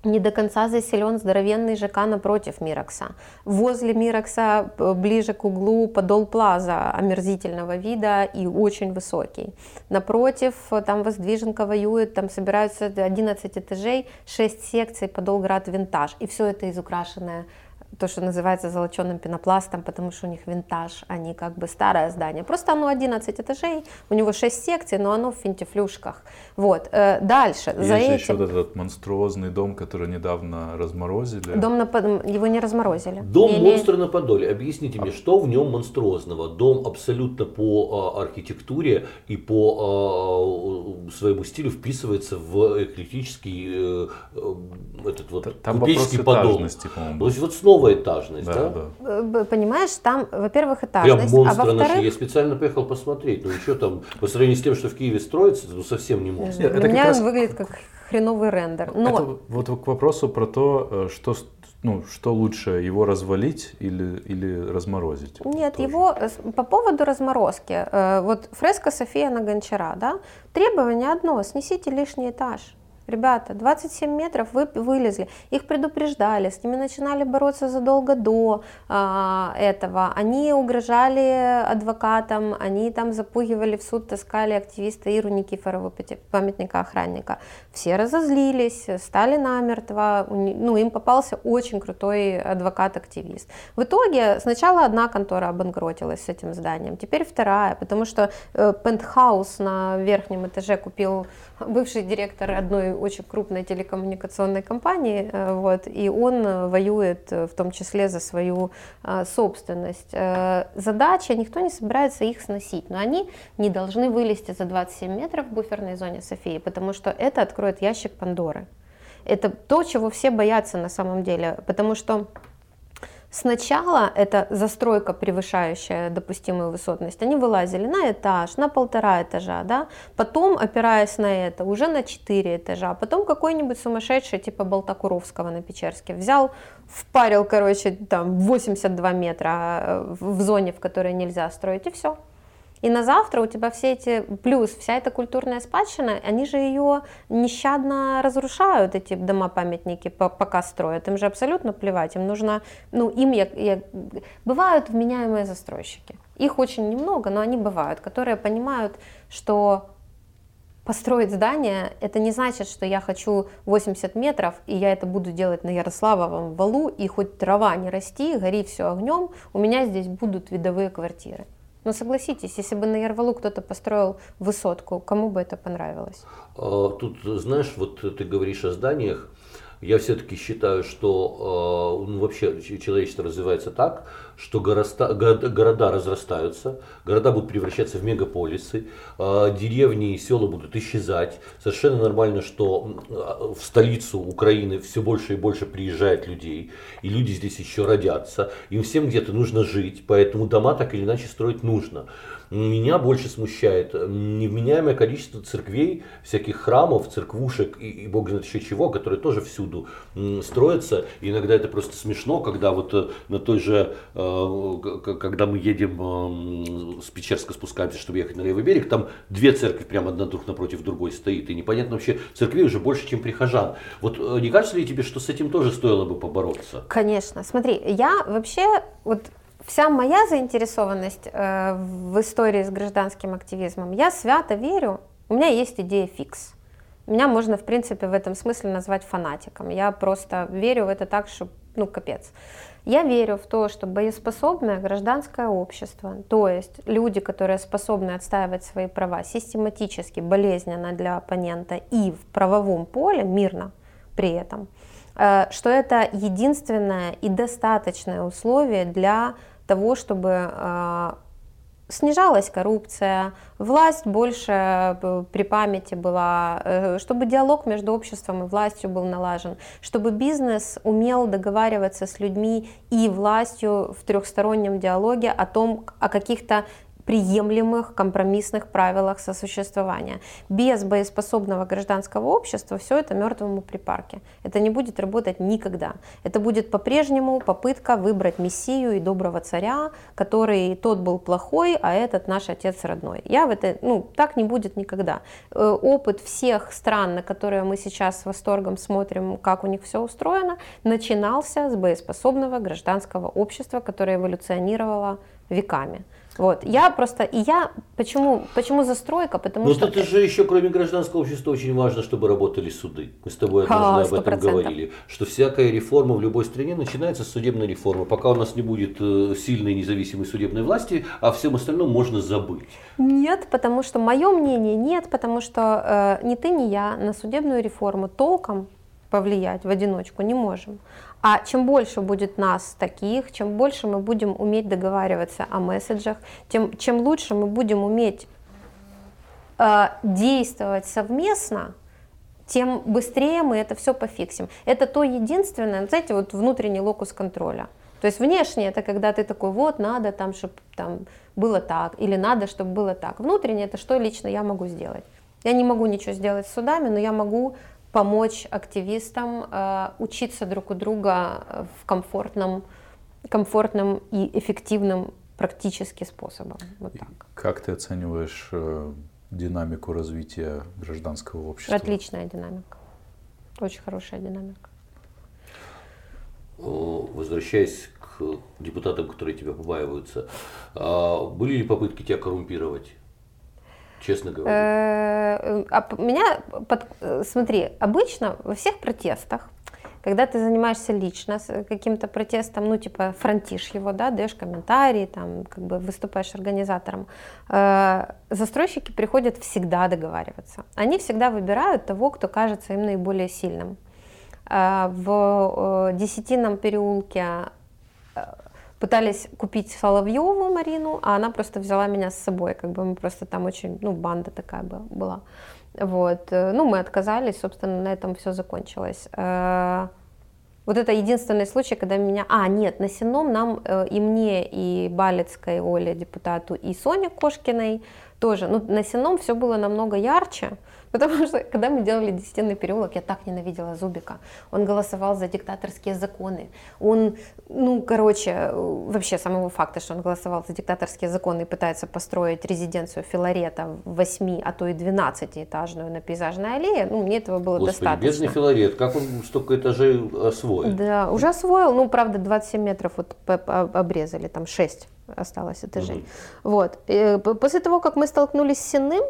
не до конца заселен здоровенный ЖК напротив Мирокса. Возле Мирокса, ближе к углу, подол плаза омерзительного вида и очень высокий. Напротив, там Воздвиженка воюет, там собираются 11 этажей, 6 секций, подолград винтаж. И все это изукрашенное то, что называется золоченым пенопластом, потому что у них винтаж, а не как бы старое здание. Просто оно 11 этажей, у него 6 секций, но оно в финтифлюшках. Вот. Э, дальше. Есть за же этим... еще вот этот монструозный дом, который недавно разморозили. Дом на... Его не разморозили. Дом Или... монстра на Подоле. Объясните мне, что в нем монструозного? Дом абсолютно по а, архитектуре и по а, своему стилю вписывается в эклектический э, э, этот вот Там купеческий подол. То есть вот снова этажность, да? да? да. Понимаешь, там, во-первых, этажность, Прям а во-вторых... Я специально поехал посмотреть, ну что там, по сравнению с тем, что в Киеве строится, ну совсем не монстр. Для меня раз... он выглядит как хреновый рендер. Но... Это вот к вопросу про то, э, что ну, что лучше, его развалить или, или разморозить? Нет, тоже. его по поводу разморозки. Э, вот фреска София на Гончара, да, требование одно, снесите лишний этаж. Ребята, 27 метров вы вылезли, их предупреждали, с ними начинали бороться задолго до а, этого. Они угрожали адвокатам, они там запугивали в суд, таскали активиста Иру Никифорову, памятника охранника. Все разозлились, стали намертво, ну, им попался очень крутой адвокат-активист. В итоге сначала одна контора обанкротилась с этим зданием, теперь вторая, потому что э, пентхаус на верхнем этаже купил бывший директор одной очень крупной телекоммуникационной компании, э, вот, и он э, воюет э, в том числе за свою собственность. Задача, никто не собирается их сносить, но они не должны вылезти за 27 метров в буферной зоне Софии, потому что это откроет ящик Пандоры. Это то, чего все боятся на самом деле, потому что Сначала это застройка, превышающая допустимую высотность, они вылазили на этаж, на полтора этажа, да? потом, опираясь на это, уже на четыре этажа, потом какой-нибудь сумасшедший, типа Болтакуровского на Печерске, взял, впарил, короче, там 82 метра э, в зоне, в которой нельзя строить, и все. И на завтра у тебя все эти, плюс вся эта культурная спадщина, они же ее нещадно разрушают, эти дома-памятники, пока строят. Им же абсолютно плевать, им нужно, ну, им, я, я... бывают вменяемые застройщики. Их очень немного, но они бывают, которые понимают, что построить здание, это не значит, что я хочу 80 метров, и я это буду делать на Ярославовом валу, и хоть трава не расти, гори все огнем, у меня здесь будут видовые квартиры. Но согласитесь, если бы на Ярвалу кто-то построил высотку, кому бы это понравилось? А, тут, знаешь, вот ты говоришь о зданиях, я все-таки считаю, что э, ну, вообще человечество развивается так, что города, города разрастаются, города будут превращаться в мегаполисы, э, деревни и села будут исчезать. Совершенно нормально, что в столицу Украины все больше и больше приезжает людей, и люди здесь еще родятся. Им всем где-то нужно жить, поэтому дома так или иначе строить нужно. Меня больше смущает невменяемое количество церквей, всяких храмов, церквушек и, и бог знает еще чего, которые тоже всюду строятся. И иногда это просто смешно, когда вот э, на той же, э, когда мы едем с Печерска спускаемся, чтобы ехать на левый берег, там две церкви прямо одна друг напротив другой стоит. И непонятно вообще, церквей уже больше, чем прихожан. Вот э, не кажется ли тебе, что с этим тоже стоило бы побороться? Конечно. Смотри, я вообще вот вся моя заинтересованность э, в истории с гражданским активизмом, я свято верю, у меня есть идея фикс. Меня можно, в принципе, в этом смысле назвать фанатиком. Я просто верю в это так, что, ну, капец. Я верю в то, что боеспособное гражданское общество, то есть люди, которые способны отстаивать свои права систематически, болезненно для оппонента и в правовом поле, мирно при этом, э, что это единственное и достаточное условие для того, чтобы а, снижалась коррупция, власть больше э, при памяти была, э, чтобы диалог между обществом и властью был налажен, чтобы бизнес умел договариваться с людьми и властью в трехстороннем диалоге о том, о каких-то приемлемых компромиссных правилах сосуществования. Без боеспособного гражданского общества все это мертвому припарке. Это не будет работать никогда. Это будет по-прежнему попытка выбрать мессию и доброго царя, который тот был плохой, а этот наш отец родной. Я в это, ну, так не будет никогда. Э, опыт всех стран, на которые мы сейчас с восторгом смотрим, как у них все устроено, начинался с боеспособного гражданского общества, которое эволюционировало веками. Вот. Я просто, и я, почему, почему застройка? Потому Но что... тут же еще, кроме гражданского общества, очень важно, чтобы работали суды. Мы с тобой однажды об этом говорили, что всякая реформа в любой стране начинается с судебной реформы. Пока у нас не будет э, сильной независимой судебной власти, а всем остальном можно забыть. Нет, потому что мое мнение нет, потому что э, ни ты, ни я на судебную реформу толком повлиять в одиночку не можем. А чем больше будет нас таких, чем больше мы будем уметь договариваться о месседжах, тем, чем лучше мы будем уметь э, действовать совместно, тем быстрее мы это все пофиксим. Это то единственное, знаете, вот внутренний локус контроля. То есть внешне это когда ты такой, вот, надо там, чтобы там было так, или надо, чтобы было так. Внутренне это что лично я могу сделать. Я не могу ничего сделать с судами, но я могу помочь активистам э, учиться друг у друга э, в комфортном, комфортном и эффективном практически способом. Вот так. Как ты оцениваешь э, динамику развития гражданского общества? Отличная динамика. Очень хорошая динамика. Возвращаясь к депутатам, которые тебя побаиваются, а были ли попытки тебя коррумпировать? Честно говоря? Э, а меня, э, смотри, обычно во всех протестах, когда ты занимаешься лично каким-то протестом, ну, типа, фронтишь его, да, даешь комментарии, там, как бы выступаешь организатором, э, застройщики приходят всегда договариваться. Они всегда выбирают того, кто кажется им наиболее сильным. В Десятинном переулке пытались купить Соловьеву Марину, а она просто взяла меня с собой, как бы мы просто там очень, ну, банда такая была. Вот. Э, ну, мы отказались, собственно, на этом все закончилось. Э, вот это единственный случай, когда меня... А, нет, на Сеном нам э, и мне, и Балецкой Оле, депутату, и Соне Кошкиной тоже. Ну, на Сеном все было намного ярче, Потому что, когда мы делали «Десятинный переулок», я так ненавидела Зубика. Он голосовал за диктаторские законы. Он, ну, короче, вообще самого факта, что он голосовал за диктаторские законы и пытается построить резиденцию Филарета в 8, а то и 12-этажную на пейзажной аллее, ну, мне этого было Господи, достаточно. бедный Филарет, как он столько этажей освоил? Да, уже освоил, ну, правда, 27 метров вот обрезали, там 6 осталось этажей. Угу. Вот. И после того, как мы столкнулись с Сенным,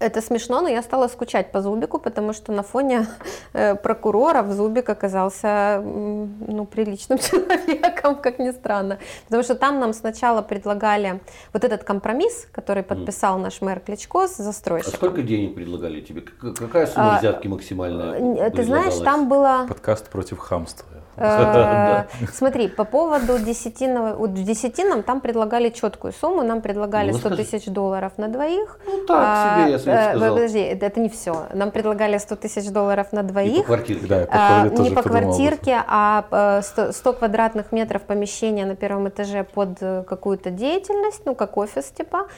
Это смешно, но я стала скучать по Зубику, потому что на фоне э, прокуроров Зубик оказался ну, приличным человеком, как ни странно. Потому что там нам сначала предлагали вот этот компромисс, который подписал наш мэр Кличко с застройщиком. А сколько денег предлагали тебе? Какая сумма а, взятки максимальная? Ты знаешь, там было... Подкаст против хамства. Э, смотри, по поводу десятиного, десятинам там предлагали четкую сумму, нам предлагали 100 ну, тысяч долларов на двоих. Ну так себе, я э, сказал. Подожди, это не все. Нам предлагали 100 тысяч долларов на двоих. По не по квартирке, а 100 квадратных метров помещения на первом этаже под какую-то деятельность, ну как офис типа.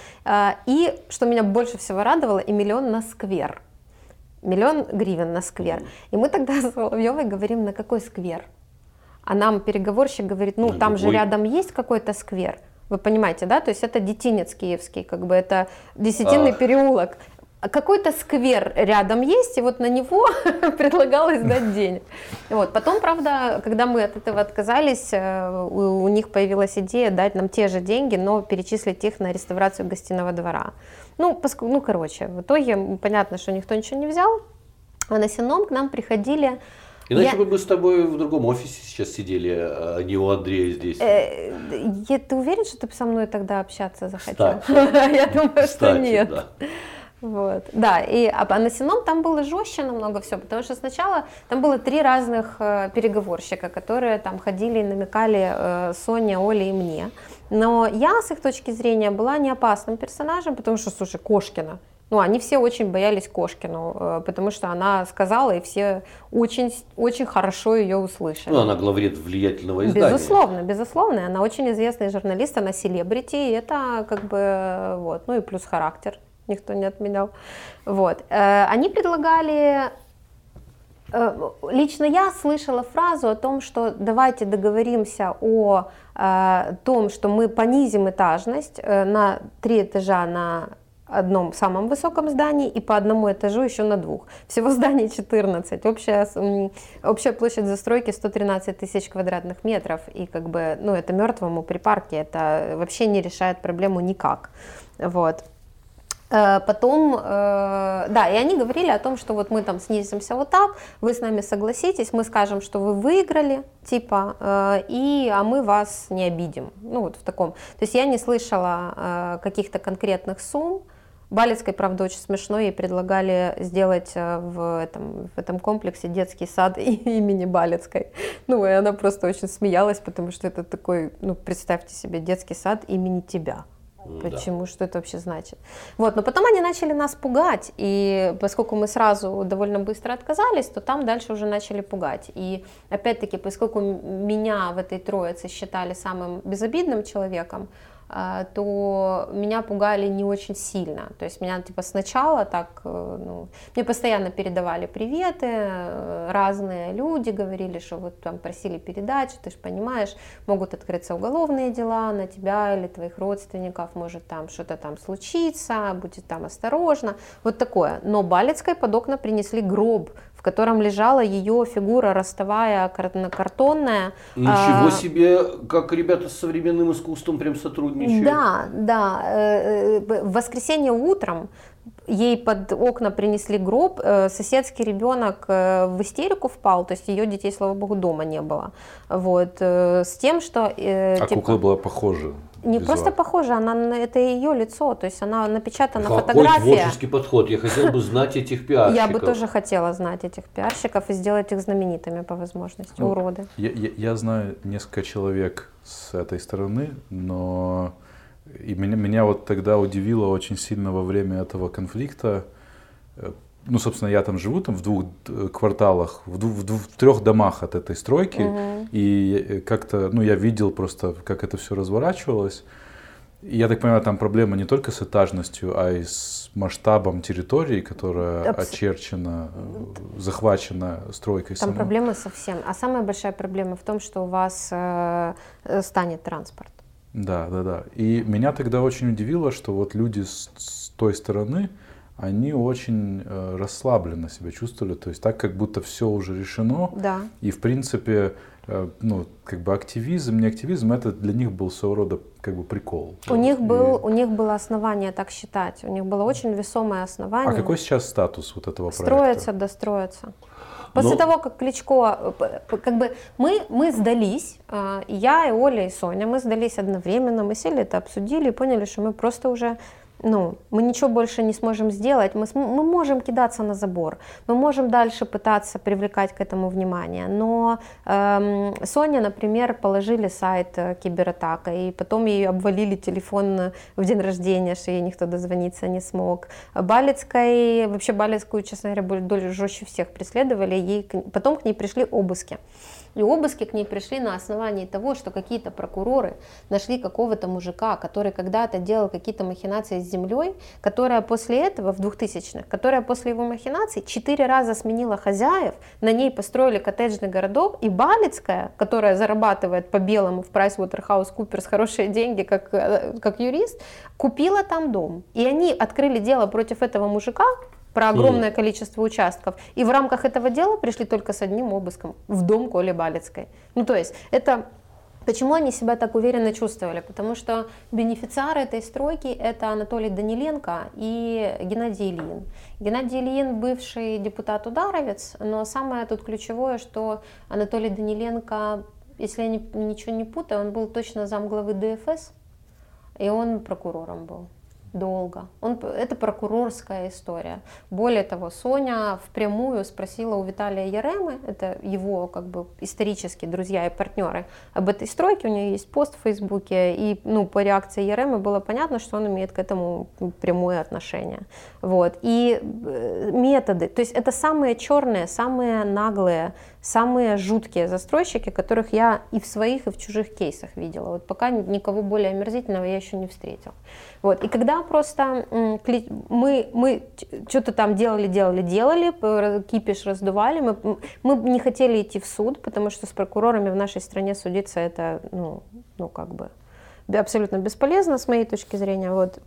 И, что меня больше всего радовало, и миллион на сквер миллион гривен на сквер. И мы тогда с Соловьевой говорим, на какой сквер? А нам переговорщик говорит, ну, ну там же рядом есть какой-то сквер. Вы понимаете, да? То есть это детинец киевский, как бы это десятинный а. переулок. Какой-то сквер рядом есть, и вот на него предлагалось дать денег. Вот. Потом, правда, когда мы от этого отказались, э, у, у них появилась идея дать нам те же деньги, но перечислить их на реставрацию гостиного двора. Ну, ну, короче, в итоге понятно, что никто ничего не взял, а на Сином к нам приходили Иначе я... бы мы с тобой в другом офисе сейчас сидели, а не у Андрея здесь. Э, я, ты уверен, что ты со мной тогда общаться захотел? Я думаю, что нет. Вот. Да, и а, а на Сином там было жестче намного все, потому что сначала там было три разных э, переговорщика, которые там ходили и намекали э, Соне, Оле и мне. Но я, с их точки зрения, была не опасным персонажем, потому что, слушай, Кошкина, ну, они все очень боялись Кошкину, э, потому что она сказала, и все очень, очень хорошо ее услышали. Ну, она главред влиятельного издания. Безусловно, безусловно. Она очень известный журналист, она селебрити, и это как бы, вот, ну и плюс характер, никто не отменял. Вот. Э, они предлагали э, Лично я слышала фразу о том, что давайте договоримся о, о том, что мы понизим этажность на три этажа на одном самом высоком здании и по одному этажу еще на двух. Всего зданий 14. Общая, общая площадь застройки 113 тысяч квадратных метров. И как бы, ну, это мертвому при парке, это вообще не решает проблему никак. Вот. Э, потом, э, да, и они говорили о том, что вот мы там снизимся вот так, вы с нами согласитесь, мы скажем, что вы выиграли, типа, э, и, а мы вас не обидим. Ну вот в таком. То есть я не слышала каких-то конкретных сумм, Балецкой, правда, очень смешно, ей предлагали сделать э, в этом, в этом комплексе детский сад имени Балецкой. Ну, и она просто очень смеялась, потому что это такой, ну, представьте себе, детский сад имени тебя. Почему, да. что это вообще значит? Вот, но потом они начали нас пугать, и поскольку мы сразу довольно быстро отказались, то там дальше уже начали пугать. И опять-таки, поскольку меня в этой троице считали самым безобидным человеком, то меня пугали не очень сильно. То есть меня типа сначала так, э, ну, мне постоянно передавали приветы, э, разные люди говорили, что вот там просили передачу, ты же понимаешь, могут открыться уголовные дела на тебя или твоих родственников, может там что-то там случиться, будет там осторожно, вот такое. Но Балецкой под окна принесли гроб в котором лежала ее фигура ростовая, картонная. Ничего а, себе, как ребята с современным искусством прям сотрудничают. Да, да. Э, э, в воскресенье утром ей под окна принесли гроб, э, соседский ребенок в истерику впал, то есть ее детей, слава богу, дома не было. Вот, с тем, что... А типа, кукла была похожа? Не визуал. просто похожа, она это ее лицо, то есть она напечатана Какой фотография. творческий подход, я хотел бы знать этих пиарщиков. Я бы тоже хотела знать этих пиарщиков и сделать их знаменитыми по возможности, ну, уроды. Я, я, я знаю несколько человек с этой стороны, но и меня, меня вот тогда удивило очень сильно во время этого конфликта, э, ну, собственно, я там живу там в двух э, кварталах, в, двух, в, двух, в трех домах от этой стройки, угу. и э, как-то, ну, я видел просто, как это все разворачивалось. И я так понимаю, там проблема не только с этажностью, а и с масштабом территории, которая Абс... очерчена, э, захвачена стройкой. Там самой. проблема совсем. А самая большая проблема в том, что у вас э, станет транспорт. Да, да, да. И меня тогда очень удивило, что вот люди с, с той стороны, они очень э, расслабленно себя чувствовали, то есть так, как будто все уже решено. Да. И, в принципе, э, ну, как бы активизм, не активизм, это для них был своего рода как бы прикол. У них, был, у них было основание так считать, у них было очень весомое основание. А какой сейчас статус вот этого проекта? Строится, достроится. После Но... того, как Кличко, как бы мы, мы сдались, я и Оля и Соня, мы сдались одновременно, мы сели это обсудили и поняли, что мы просто уже ну, мы ничего больше не сможем сделать, мы, мы можем кидаться на забор, мы можем дальше пытаться привлекать к этому внимание, но эм, Соня, например, положили сайт э, кибератака, и потом ей обвалили телефон в день рождения, что ей никто дозвониться не смог. Балецкой, вообще Балецкую, честно говоря, более жестче всех преследовали, ей, потом к ней пришли обыски. И обыски к ней пришли на основании того, что какие-то прокуроры нашли какого-то мужика, который когда-то делал какие-то махинации с землей, которая после этого, в 2000-х, которая после его махинаций четыре раза сменила хозяев, на ней построили коттеджный городок, и Балицкая, которая зарабатывает по-белому в PricewaterhouseCoopers хорошие деньги как, э, как юрист, купила там дом. И они открыли дело против этого мужика, про огромное mm. количество участков. И в рамках этого дела пришли только с одним обыском в дом Коли Балецкой. Ну, то есть, это Почему они себя так уверенно чувствовали? Потому что бенефициары этой стройки это Анатолий Даниленко и Геннадий Ильин. Геннадий Ильин бывший депутат Ударовец, но самое тут ключевое, что Анатолий Даниленко, если я ничего не путаю, он был точно замглавы ДФС, и он прокурором был долго. Он, это прокурорская история. Более того, Соня впрямую спросила у Виталия Яремы, это его как бы исторические друзья и партнеры, об этой стройке. У нее есть пост в Фейсбуке, и ну, по реакции Яремы было понятно, что он имеет к этому прямое отношение. Вот. И э, методы, то есть это самые черные, самые наглые, самые жуткие застройщики, которых я и в своих, и в чужих кейсах видела. Вот пока никого более омерзительного я еще не встретила. Вот. И когда просто мы, мы что-то там делали, делали, делали, кипиш раздували, мы, мы не хотели идти в суд, потому что с прокурорами в нашей стране судиться это, ну, ну как бы абсолютно бесполезно с моей точки зрения. Вот.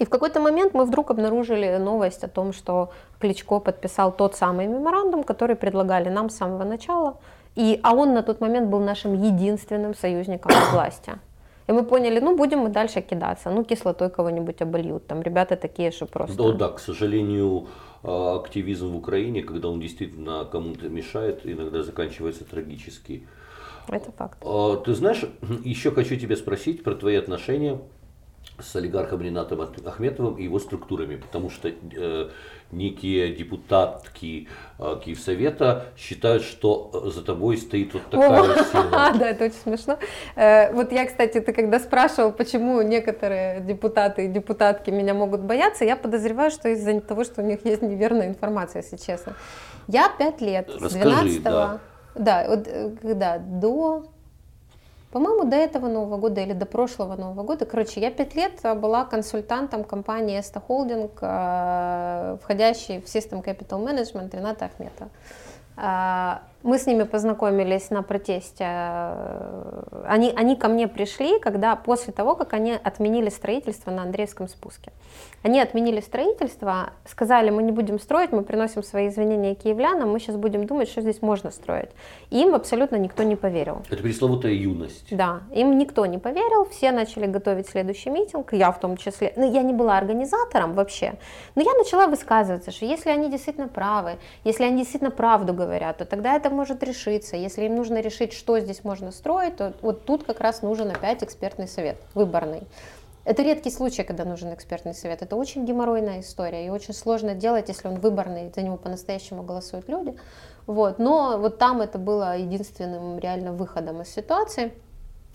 И в какой-то момент мы вдруг обнаружили новость о том, что Кличко подписал тот самый меморандум, который предлагали нам с самого начала. И, а он на тот момент был нашим единственным союзником власти. И мы поняли, ну будем мы дальше кидаться, ну кислотой кого-нибудь обольют. Там ребята такие, что просто... Да, да, к сожалению, а, активизм в Украине, когда он действительно кому-то мешает, иногда заканчивается трагически. Это факт. А, ты знаешь, еще хочу тебя спросить про твои отношения с олигархом Ренатом Ахметовым и его структурами, потому что э, некие депутатки э, Киевсовета считают, что за тобой стоит вот такая О, сила. Да, это очень смешно. Э, вот я, кстати, ты когда спрашивал, почему некоторые депутаты и депутатки меня могут бояться, я подозреваю, что из-за того, что у них есть неверная информация, если честно. Я пять лет, Расскажи, с 12 да. да, вот э, когда до по-моему, до этого Нового года или до прошлого Нового года, короче, я пять лет была консультантом компании Эста Холдинг, входящей в System Capital Management Рената Ахметова. Мы с ними познакомились на протесте. Они, они ко мне пришли, когда после того, как они отменили строительство на Андреевском спуске. Они отменили строительство, сказали, мы не будем строить, мы приносим свои извинения киевлянам, мы сейчас будем думать, что здесь можно строить. И им абсолютно никто не поверил. Это пресловутая юность. Да, им никто не поверил, все начали готовить следующий митинг, я в том числе. Ну, я не была организатором вообще, но я начала высказываться, что если они действительно правы, если они действительно правду говорят, то тогда это может решиться. Если им нужно решить, что здесь можно строить, то вот тут как раз нужен опять экспертный совет, выборный. Это редкий случай, когда нужен экспертный совет. Это очень геморройная история, и очень сложно делать, если он выборный, за него по-настоящему голосуют люди. Вот. Но вот там это было единственным реально выходом из ситуации.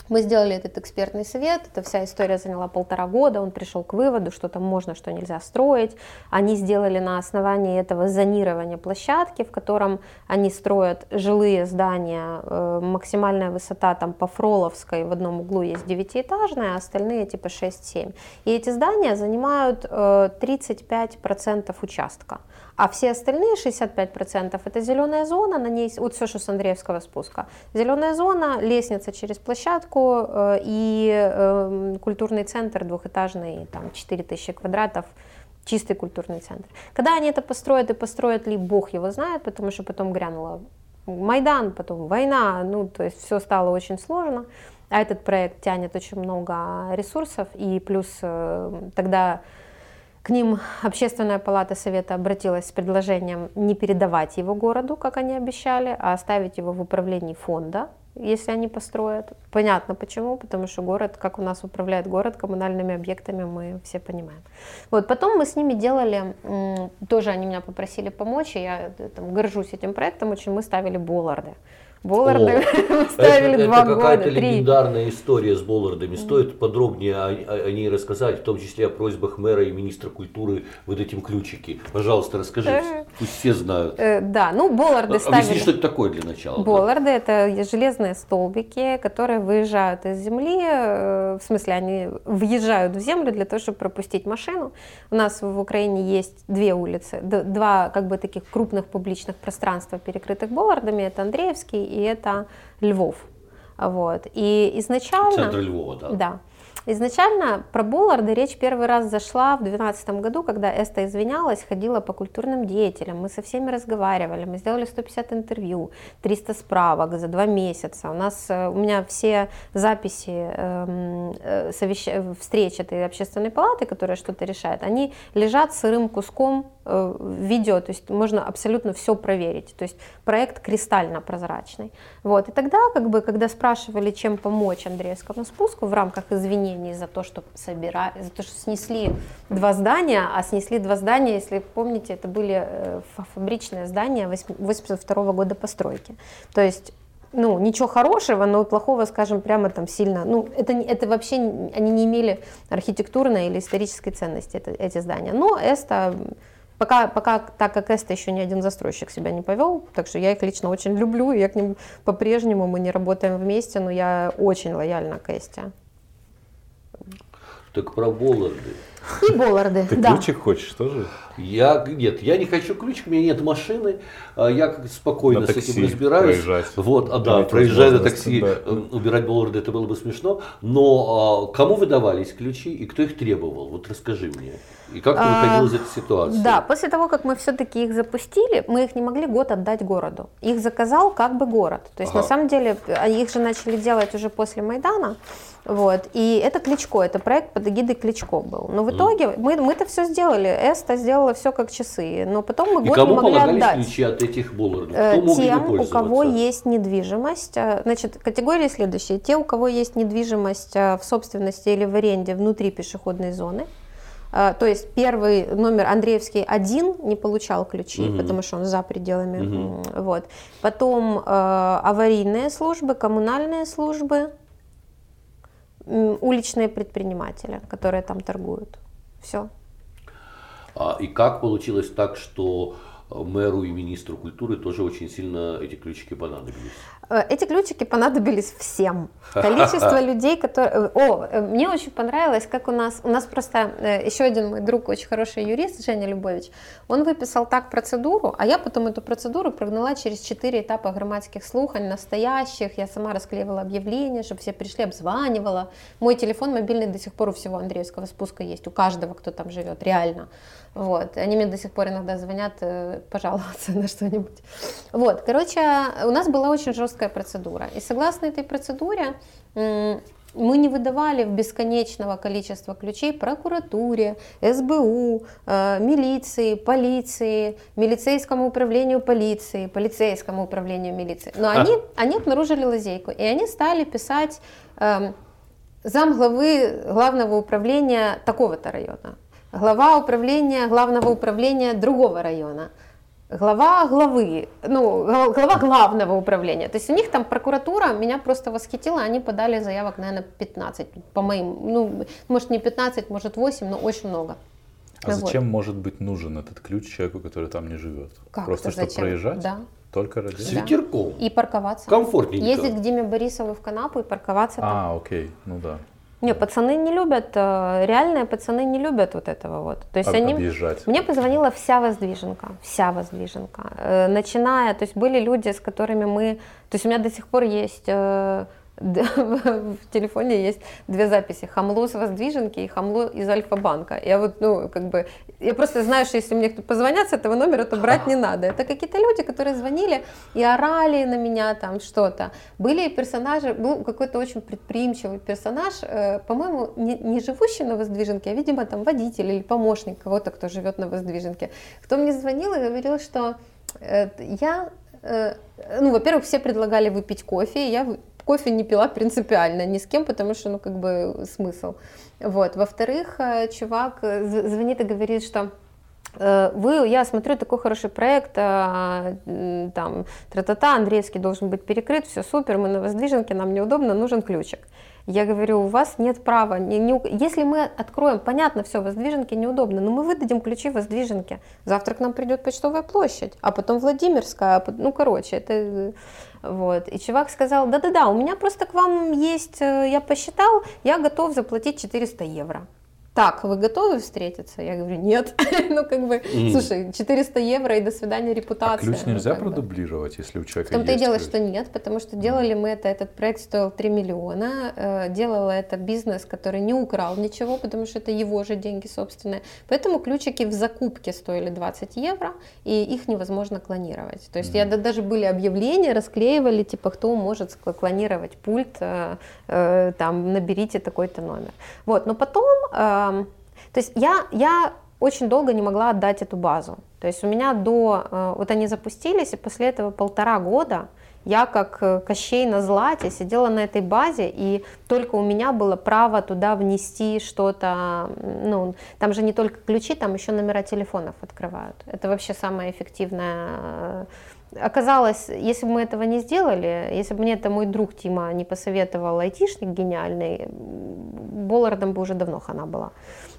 Мы сделали этот экспертный совет, эта вся история заняла полтора года, он пришел к выводу, что там можно, что нельзя строить. Они сделали на основании этого зонирования площадки, в котором они строят жилые здания, э, максимальная высота там по Фроловской в одном углу есть девятиэтажная, а остальные типа 6-7. И эти здания занимают 35% э, участка. А все остальные 65% это зеленая зона, на ней, вот все, что с Андреевского спуска. Зеленая зона, лестница через площадку э, и э, культурный центр двухэтажный, там 4000 квадратов, чистый культурный центр. Когда они это построят и построят ли, бог его знает, потому что потом грянула Майдан, потом война, ну, то есть все стало очень сложно. А этот проект тянет очень много ресурсов, и плюс э, тогда к ним Общественная палата Совета обратилась с предложением не передавать его городу, как они обещали, а оставить его в управлении фонда, если они построят. Понятно почему, потому что город, как у нас управляет город коммунальными объектами, мы все понимаем. Вот, потом мы с ними делали, тоже они меня попросили помочь, и я там, горжусь этим проектом очень, мы ставили болларды. Болларды ставили это, два это года, какая-то легендарная история с Боллардами. Стоит подробнее о, о, о ней рассказать, в том числе о просьбах мэра и министра культуры вот этим ключики. Пожалуйста, расскажи, э, пусть все знают. Э, да, ну Болларды ставили. Объясни, что это такое для начала. Болларды это железные столбики, которые выезжают из земли, э, в смысле они въезжают в землю для того, чтобы пропустить машину. У нас в Украине есть две улицы, два как бы таких крупных публичных пространства, перекрытых Боллардами. Это Андреевский и это Львов. Вот. И изначально... Центр Львова, да. Да. Изначально про Болларды речь первый раз зашла в 2012 году, когда Эста извинялась, ходила по культурным деятелям, мы со всеми разговаривали, мы сделали 150 интервью, 300 справок за два месяца. У нас, э, у меня все записи эм, э, совещ... встреч этой общественной палаты, которая что-то решает, они лежат сырым куском э, видео, то есть можно абсолютно все проверить. То есть проект кристально прозрачный. Вот. И тогда, как бы, когда спрашивали, чем помочь Андреевскому спуску в рамках извинений, извинений за то, что собира... за то, что снесли два здания, а снесли два здания, если помните, это были фабричные здания 82 года постройки. То есть ну, ничего хорошего, но плохого, скажем, прямо там сильно, ну, это, это вообще, они не имели архитектурной или исторической ценности, это, эти здания. Но Эста, пока, пока, так как Эста еще ни один застройщик себя не повел, так что я их лично очень люблю, я к ним по-прежнему, мы не работаем вместе, но я очень лояльна к Эсте. Так про Болларды. И Болларды, Ты да. ключик хочешь тоже? Я, нет, я не хочу ключик, у меня нет машины, а я как спокойно на с этим разбираюсь. Проезжать. Вот, а да, проезжать на такси, да. Э, убирать Болларды, это было бы смешно. Но а, кому выдавались ключи и кто их требовал? Вот расскажи мне. И как ты выходил а, из этой ситуации? Да, после того, как мы все-таки их запустили, мы их не могли год отдать городу. Их заказал как бы город. То есть ага. на самом деле а, их же начали делать уже после Майдана. Вот. И это Кличко, это проект под эгидой Кличко был. Но в итоге мы, мы-то все сделали, Эста сделала все как часы, но потом мы год не могли отдать. ключи от этих буллардов? Кто мог Тем, у кого есть недвижимость. Э, значит, категории следующие. Те, у кого есть недвижимость э, в собственности или в аренде внутри пешеходной зоны, э, то есть первый номер Андреевский один не получал ключи, угу. потому что он за пределами. Угу. Вот. Потом э, аварийные службы, коммунальные службы, уличные предприниматели, которые там торгуют. Все. А, и как получилось так, что э, мэру и министру культуры тоже очень сильно эти ключики понадобились? Э, эти ключики понадобились всем. Количество людей, которые... Э, о, э, мне очень понравилось, как у нас... У нас просто еще один мой друг, очень хороший юрист, Женя Любович, он выписал так процедуру, а я потом эту процедуру прогнала через четыре этапа громадских слуханий, настоящих. Я сама расклеивала объявления, чтобы все пришли, обзванивала. Мой телефон мобильный до сих пор у всего Андреевского спуска есть, у каждого, кто там живет, реально. Вот. Они мне до сих пор иногда звонят пожаловаться на что-нибудь. Вот. Короче, у нас была очень жесткая процедура. И согласно этой процедуре мы не выдавали в бесконечного количества ключей прокуратуре, СБУ, э, милиции, полиции, милицейскому управлению полиции, полицейскому управлению милиции. Но они, они обнаружили лазейку, и они стали писать э, зам главы главного управления такого-то района, глава управления главного управления другого района – глава главы, ну, глава главного управления. То есть у них там прокуратура меня просто восхитила, они подали заявок, наверное, 15, по моим, ну, может не 15, может 8, но очень много. А вот. зачем может быть нужен этот ключ человеку, который там не живет? Как Просто чтобы зачем? проезжать? Да. Только ради С ветерком. И парковаться. Комфортненько. Ездить к Диме Борисову в Канапу и парковаться а, там. А, окей, ну да. Не, пацаны не любят, э, реальные пацаны не любят вот этого вот. То есть Об, они... Объезжать. Мне позвонила вся воздвиженка, вся воздвиженка. Э, начиная, то есть были люди, с которыми мы... То есть у меня до сих пор есть э, в телефоне есть две записи. Хамло с воздвиженки и хамло из Альфа-банка. Я вот, ну, как бы, я просто знаю, что если мне кто позвонят с этого номера, то брать не надо. Это какие-то люди, которые звонили и орали на меня там что-то. Были персонажи, был какой-то очень предприимчивый персонаж, э, по-моему, не, не живущий на воздвиженке, а, видимо, там водитель или помощник кого-то, кто живет на воздвиженке. Кто мне звонил и говорил, что э, я э, ну, во-первых, все предлагали выпить кофе, я кофе не пила принципиально ни с кем, потому что, ну, как бы смысл. Вот. Во-вторых, э, чувак э, звонит и говорит, что э, вы, я смотрю, такой хороший проект, там, тра-та-та, Андреевский должен быть перекрыт, все супер, мы на воздвиженке, нам неудобно, нужен ключик. Я говорю, у вас нет права, не, не, если мы откроем, понятно, все, воздвиженки неудобно, но мы выдадим ключи воздвиженки. Завтра к нам придет почтовая площадь, а потом Владимирская, а ну, короче, это вот. И чувак сказал, да-да-да, у меня просто к вам есть, э, я посчитал, я готов заплатить 400 евро так, вы готовы встретиться? Я говорю, нет. ну, как бы, mm. слушай, 400 евро и до свидания репутация. А ключ ну, нельзя продублировать, бы. если у человека В том-то и дело, что нет, потому что делали мы это, этот проект стоил 3 миллиона, э, делала это бизнес, который не украл ничего, потому что это его же деньги собственные. Поэтому ключики в закупке стоили 20 евро, и их невозможно клонировать. То есть mm. я даже были объявления, расклеивали, типа, кто может клонировать пульт, э, э, там, наберите такой-то номер. Вот, но потом э, то есть я, я очень долго не могла отдать эту базу. То есть у меня до, э, вот они запустились, и после этого полтора года я как э, Кощей на злате сидела на этой базе, и только у меня было право туда внести что-то, ну, там же не только ключи, там еще номера телефонов открывают. Это вообще самое эффективное э, Оказалось, если бы мы этого не сделали, если бы мне это мой друг Тима не посоветовал айтишник гениальный, Боллардом бы уже давно хана была.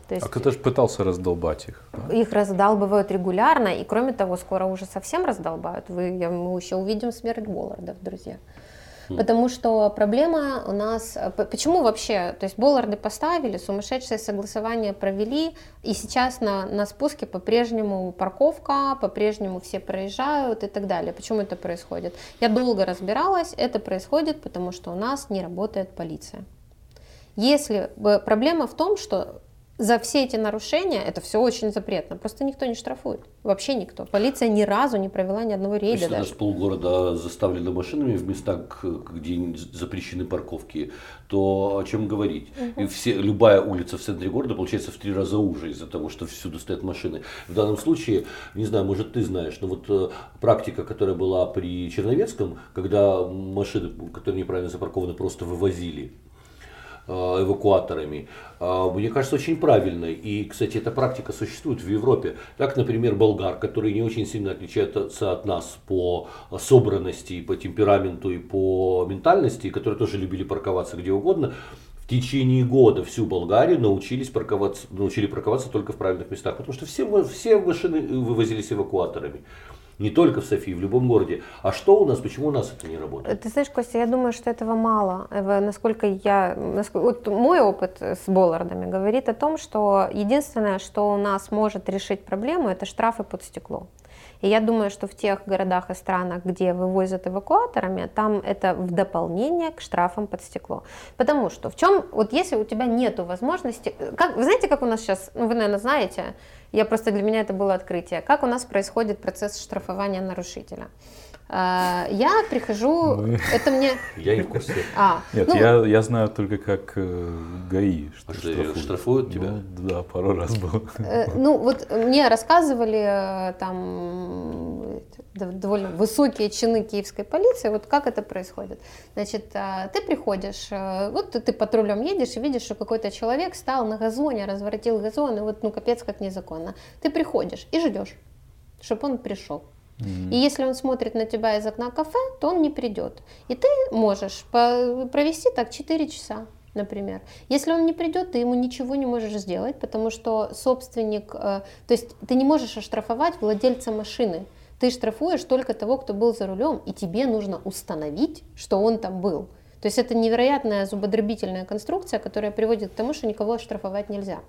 То есть, а кто-то же пытался раздолбать их. Да? Их раздалбывают регулярно, и кроме того, скоро уже совсем раздолбают. Вы, я, мы еще увидим смерть Боллардов, друзья. Потому что проблема у нас... Э, почему вообще? То есть Болларды поставили, сумасшедшее согласование провели, и сейчас на, на спуске по-прежнему парковка, по-прежнему все проезжают и так далее. Почему это происходит? Я долго разбиралась, это происходит, потому что у нас не работает полиция. Если проблема в том, что за все эти нарушения, это все очень запретно, просто никто не штрафует, вообще никто. Полиция ни разу не провела ни одного рейда Если даже. полгорода заставлено машинами в местах, где запрещены парковки, то о чем говорить? Угу. И все, любая улица в центре города получается в три раза уже из-за того, что всюду стоят машины. В данном случае, не знаю, может ты знаешь, но вот э, практика, которая была при Черновецком, когда машины, которые неправильно запаркованы, просто вывозили эвакуаторами, э, мне кажется, очень правильной. И, кстати, эта практика существует в Европе. Так, например, болгар, который не очень сильно отличается от нас по собранности, по темпераменту и по ментальности, которые тоже любили парковаться где угодно, в течение года всю Болгарию научились парковаться, научили парковаться только в правильных местах, потому что все, все машины вывозились эвакуаторами не только в Софии, в любом городе. А что у нас, почему у нас это не работает? Ты знаешь, Костя, я думаю, что этого мало. Насколько я, насколько, вот мой опыт с Боллардами говорит о том, что единственное, что у нас может решить проблему, это штрафы под стекло. И я думаю, что в тех городах и странах, где вывозят эвакуаторами, там это в дополнение к штрафам под стекло. Потому что в чем, вот если у тебя нет возможности, как, вы знаете, как у нас сейчас, ну вы, наверное, знаете, я просто для меня это было открытие, как у нас происходит процесс штрафования нарушителя. А, я прихожу, Мы... это мне... Я и в курсе. А, Нет, ну... я, я знаю только как э, ГАИ. Что а штрафуют. штрафуют тебя? Ну, да, пару раз был. Э, ну, вот мне рассказывали э, там довольно высокие чины киевской полиции, вот как это происходит. Значит, ты приходишь, вот ты, ты патрулем едешь и видишь, что какой-то человек стал на газоне, разворотил газон, и вот, ну, капец, как незаконно. Ты приходишь и ждешь, чтобы он пришел. И если он смотрит на тебя из окна кафе, то он не придет. И ты можешь провести так 4 часа например. Если он не придет, ты ему ничего не можешь сделать, потому что собственник, э, то есть ты не можешь оштрафовать владельца машины. Ты штрафуешь только того, кто был за рулем, и тебе нужно установить, что он там был. То есть это невероятная зубодробительная конструкция, которая приводит к тому, что никого оштрафовать нельзя.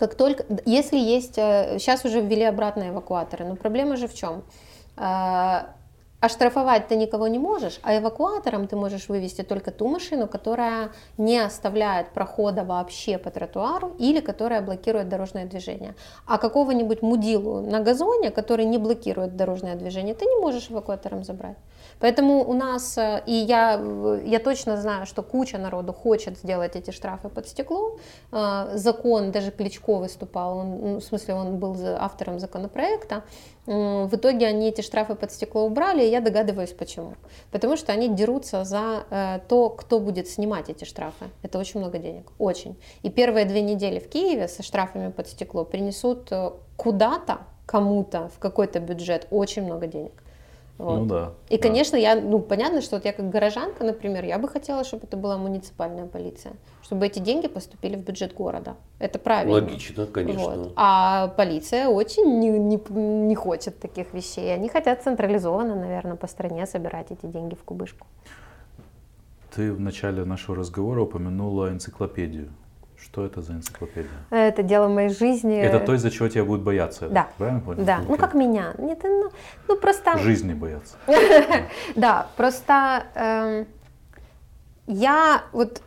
Как только, если есть, сейчас э, уже ввели обратные эвакуаторы, но проблема же в чем? А, Оштрафовать ты никого не можешь, а эвакуатором ты можешь вывести только ту машину, которая не оставляет прохода вообще по тротуару или которая блокирует дорожное движение. А какого-нибудь мудилу на газоне, который не блокирует дорожное движение, ты не можешь эвакуатором забрать. Поэтому у нас, э, и я, я точно знаю, что куча народу хочет сделать эти штрафы под стекло. Э, закон, даже Кличко выступал, он, ну, в смысле он был автором законопроекта. В итоге они эти штрафы под стекло убрали, и я догадываюсь почему. Потому что они дерутся за э, то, кто будет снимать эти штрафы. Это очень много денег, очень. И первые две недели в Киеве со штрафами под стекло принесут куда-то, кому-то, в какой-то бюджет очень много денег. Вот. Ну да. И, да. конечно, я, ну, понятно, что вот я как горожанка, например, я бы хотела, чтобы это была муниципальная полиция, чтобы эти деньги поступили в бюджет города. Это правильно. Логично, конечно. Вот. А полиция очень не, не, не хочет таких вещей. Они хотят централизованно, наверное, по стране собирать эти деньги в кубышку. Ты в начале нашего разговора упомянула энциклопедию. Что это за энциклопедия? Это дело моей жизни. Это то, из-за чего тебя будут бояться. Да. Правильно понял? Да. Ну, как меня. Нет, ну, ну просто... Жизни боятся. Да, просто эм, я вот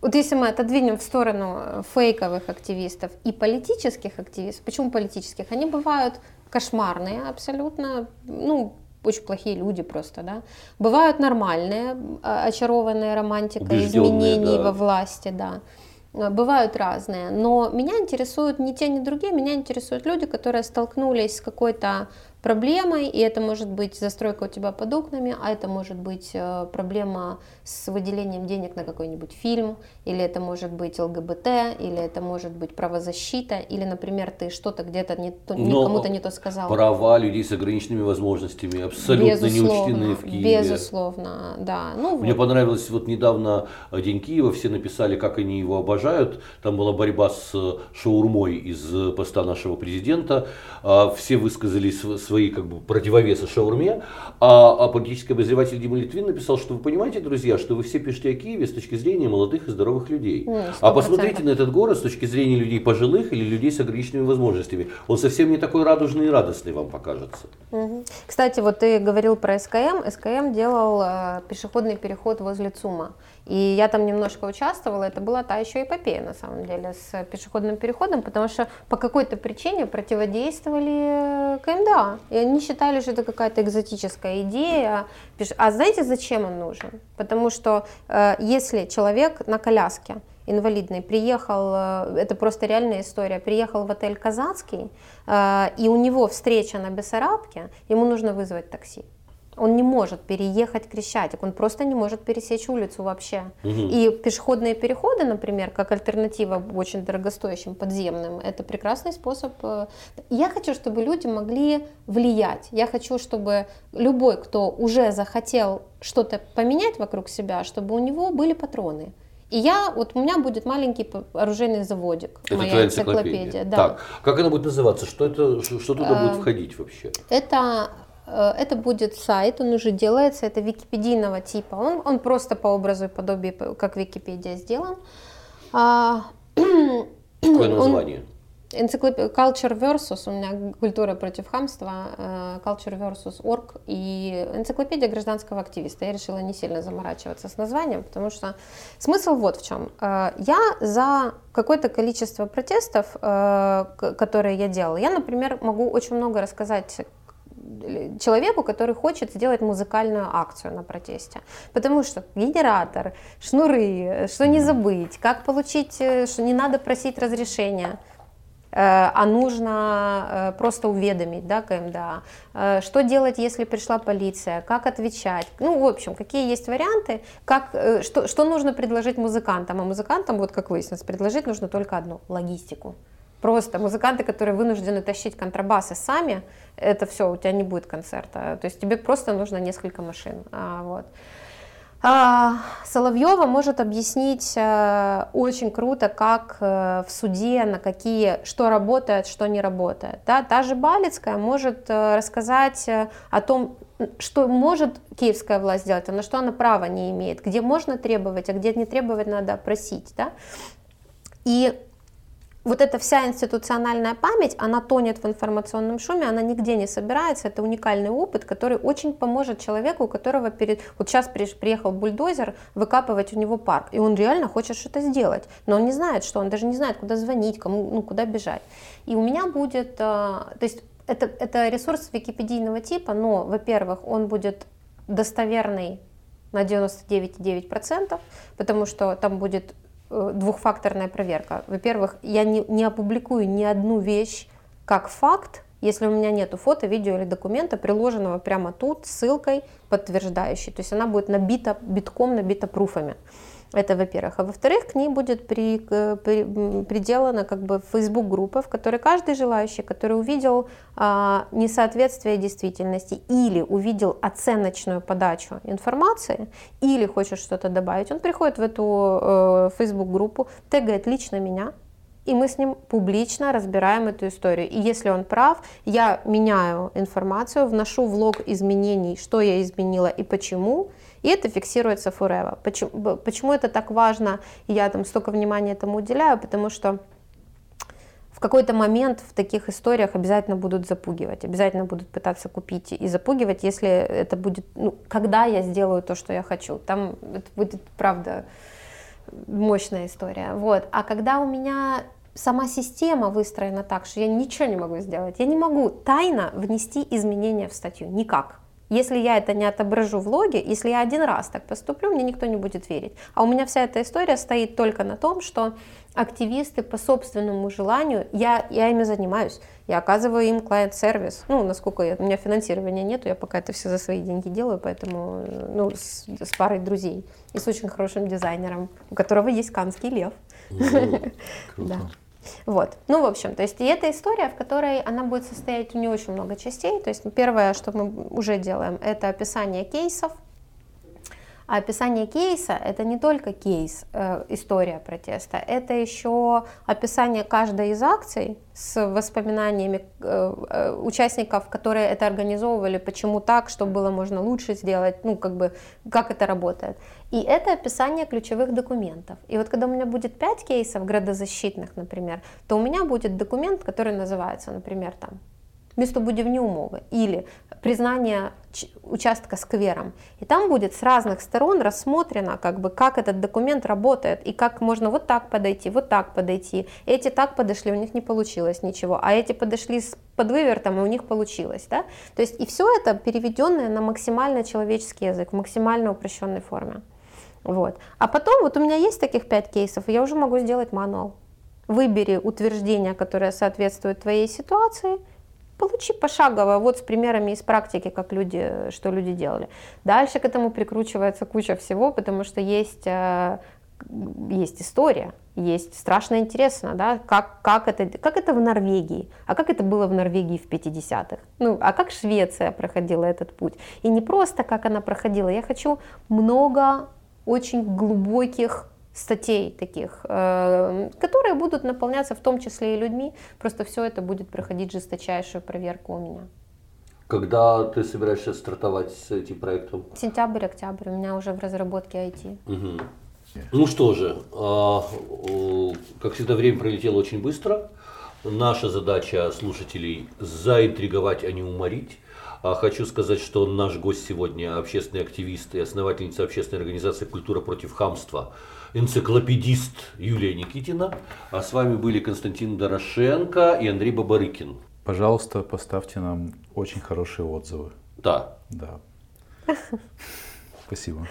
вот если мы отодвинем в сторону фейковых активистов и политических активистов, почему политических? Они бывают кошмарные абсолютно, ну, очень плохие люди просто, да. Бывают нормальные, а, очарованные романтикой изменений да. во власти, да. Э, бывают разные, но меня интересуют не те, ни другие, меня интересуют люди, которые столкнулись с какой-то проблемой, и это может быть застройка у тебя под окнами, а это может быть э, проблема с выделением денег на какой-нибудь фильм, или это может быть ЛГБТ, или это может быть правозащита, или, например, ты что-то где-то не то, кому-то не то сказал. Права людей с ограниченными возможностями абсолютно безусловно, не учтены в Киеве. Безусловно, да. Ну, Мне вот. понравилось, вот недавно э, День Киева, все написали, как они его обожают, там была борьба с шаурмой из поста нашего президента, а все высказали свои как бы противовесы шаурме, а, а политический обозреватель Дима Литвин написал, что вы понимаете, друзья, что вы все пишете о Киеве с точки зрения молодых и здоровых людей. Ну, а посмотрите на этот город с точки зрения людей пожилых или людей с ограниченными возможностями. Он совсем не такой радужный и радостный вам покажется. Угу. Кстати, вот ты говорил про СКМ. СКМ делал э, пешеходный переход возле ЦУМа. И я там немножко участвовала, это была та еще эпопея на самом деле с пешеходным переходом, потому что по какой-то причине противодействовали э, КМДА. И они считали, что это какая-то экзотическая идея. А знаете, зачем он нужен? Потому что э, если человек на коляске, инвалидный, приехал, э, это просто реальная история, приехал в отель Казацкий, и у него встреча на Бессарабке, ему нужно вызвать такси он не может переехать Крещатик, он просто не может пересечь улицу вообще. Угу. И пешеходные переходы, например, как альтернатива очень дорогостоящим подземным, это прекрасный способ. Э, я хочу, чтобы люди могли влиять. Я хочу, чтобы любой, кто уже захотел что-то поменять вокруг себя, чтобы у него были патроны. И я, вот у меня будет маленький оружейный заводик, это моя энциклопедия. энциклопедия да. Так, как она будет называться? Что, это, что туда будет э, входить вообще? Это это будет сайт, он уже делается, это википедийного типа. Он, он просто по образу и подобию, как Википедия сделан. А, Какое название? Энциклопедия Culture Versus, у меня культура против хамства, э, Culture Versus Org и энциклопедия гражданского активиста. Я решила не сильно заморачиваться с названием, потому что смысл вот в чем. Э, я за какое-то количество протестов, которые я делала, я, например, могу очень много рассказать человеку, который хочет сделать музыкальную акцию на протесте. Потому что генератор, шнуры, что не забыть, как получить, э, что не надо просить разрешения, э, а нужно э, просто уведомить да, КМДА, что делать, если пришла полиция, как отвечать. Ну, в общем, какие есть варианты, как, что, что нужно предложить музыкантам. А музыкантам, вот как выяснилось, предложить нужно только одно – логистику. Просто музыканты, которые вынуждены тащить контрабасы сами, это все, у тебя не будет концерта. То есть тебе просто нужно несколько машин. А, вот. А, Соловьева может объяснить а, очень круто, как а, в суде, на какие, что работает, что не работает. Да? Та же Балицкая может а, рассказать о том, что может киевская власть сделать, а на что она права не имеет, где можно требовать, а где не требовать надо просить. Да? И вот эта вся институциональная память, она тонет в информационном шуме, она нигде не собирается. Это уникальный опыт, который очень поможет человеку, у которого перед... Вот сейчас приехал бульдозер выкапывать у него парк, и он реально хочет что-то сделать, но он не знает, что, он даже не знает, куда звонить, кому, ну, куда бежать. И у меня будет... А, то есть это, это ресурс википедийного типа, но, во-первых, он будет достоверный на 99,9%, потому что там будет Э, двухфакторная проверка. Во-первых, я не, не опубликую ни одну вещь как факт, если у меня нет фото, видео или документа, приложенного прямо тут, ссылкой подтверждающей. То есть она будет набита, битком набита пруфами. Это во-первых. А во-вторых, к ней будет при, при, приделана как бы Facebook-группа, в которой каждый желающий, который увидел а, несоответствие действительности или увидел оценочную подачу информации, или хочет что-то добавить, он приходит в эту э, Facebook-группу, тегает лично меня, и мы с ним публично разбираем эту историю. И если он прав, я меняю информацию, вношу в лог изменений, что я изменила и почему, и это фиксируется forever. Почему, почему это так важно, и я там столько внимания этому уделяю, потому что в какой-то момент в таких историях обязательно будут запугивать, обязательно будут пытаться купить и запугивать, если это будет, ну, когда я сделаю то, что я хочу. Там это будет, правда, мощная история. Вот. А когда у меня сама система выстроена так, что я ничего не могу сделать, я не могу тайно внести изменения в статью, никак. Если я это не отображу в логе, если я один раз так поступлю, мне никто не будет верить. А у меня вся эта история стоит только на том, что активисты по собственному желанию, я, я ими занимаюсь, я оказываю им клиент-сервис. Ну, насколько я, у меня финансирования нет, я пока это все за свои деньги делаю, поэтому ну, с, с парой друзей и с очень хорошим дизайнером, у которого есть канский лев. Круто. Вот. Ну, в общем, то есть и эта история, в которой она будет состоять у нее очень много частей. То есть первое, что мы уже делаем, это описание кейсов, а описание кейса – это не только кейс, э, история протеста, это еще описание каждой из акций с воспоминаниями э, э, участников, которые это организовывали, почему так, что было можно лучше сделать, ну, как бы, как это работает. И это описание ключевых документов. И вот когда у меня будет 5 кейсов градозащитных, например, то у меня будет документ, который называется, например, там, містобудівні умови или признание участка сквером. И там будет с разных сторон рассмотрено, как, бы, как этот документ работает, и как можно вот так подойти, вот так подойти. Эти так подошли, у них не получилось ничего, а эти подошли с подвывертом, и у них получилось. Да? То есть и все это переведенное на максимально человеческий язык, в максимально упрощенной форме. Вот. А потом, вот у меня есть таких пять кейсов, я уже могу сделать мануал. Выбери утверждение, которое соответствует твоей ситуации, получи пошагово, вот с примерами из практики, как люди, что люди делали. Дальше к этому прикручивается куча всего, потому что есть, э, есть история, есть страшно интересно, да, как, как, это, как это в Норвегии, а как это было в Норвегии в 50-х, ну, а как Швеция проходила этот путь. И не просто как она проходила, я хочу много очень глубоких статей таких, э, которые будут наполняться в том числе и людьми. Просто все это будет проходить жесточайшую проверку у меня. Когда ты собираешься стартовать с этим проектом? Сентябрь, октябрь. У меня уже в разработке IT. Угу. Ну что же, а, как всегда, время пролетело очень быстро. Наша задача слушателей заинтриговать, а не уморить. А хочу сказать, что наш гость сегодня общественный активист и основательница общественной организации «Культура против хамства» энциклопедист Юлия Никитина. А с вами были Константин Дорошенко и Андрей Бабарыкин. Пожалуйста, поставьте нам очень хорошие отзывы. Да. Да. Спасибо.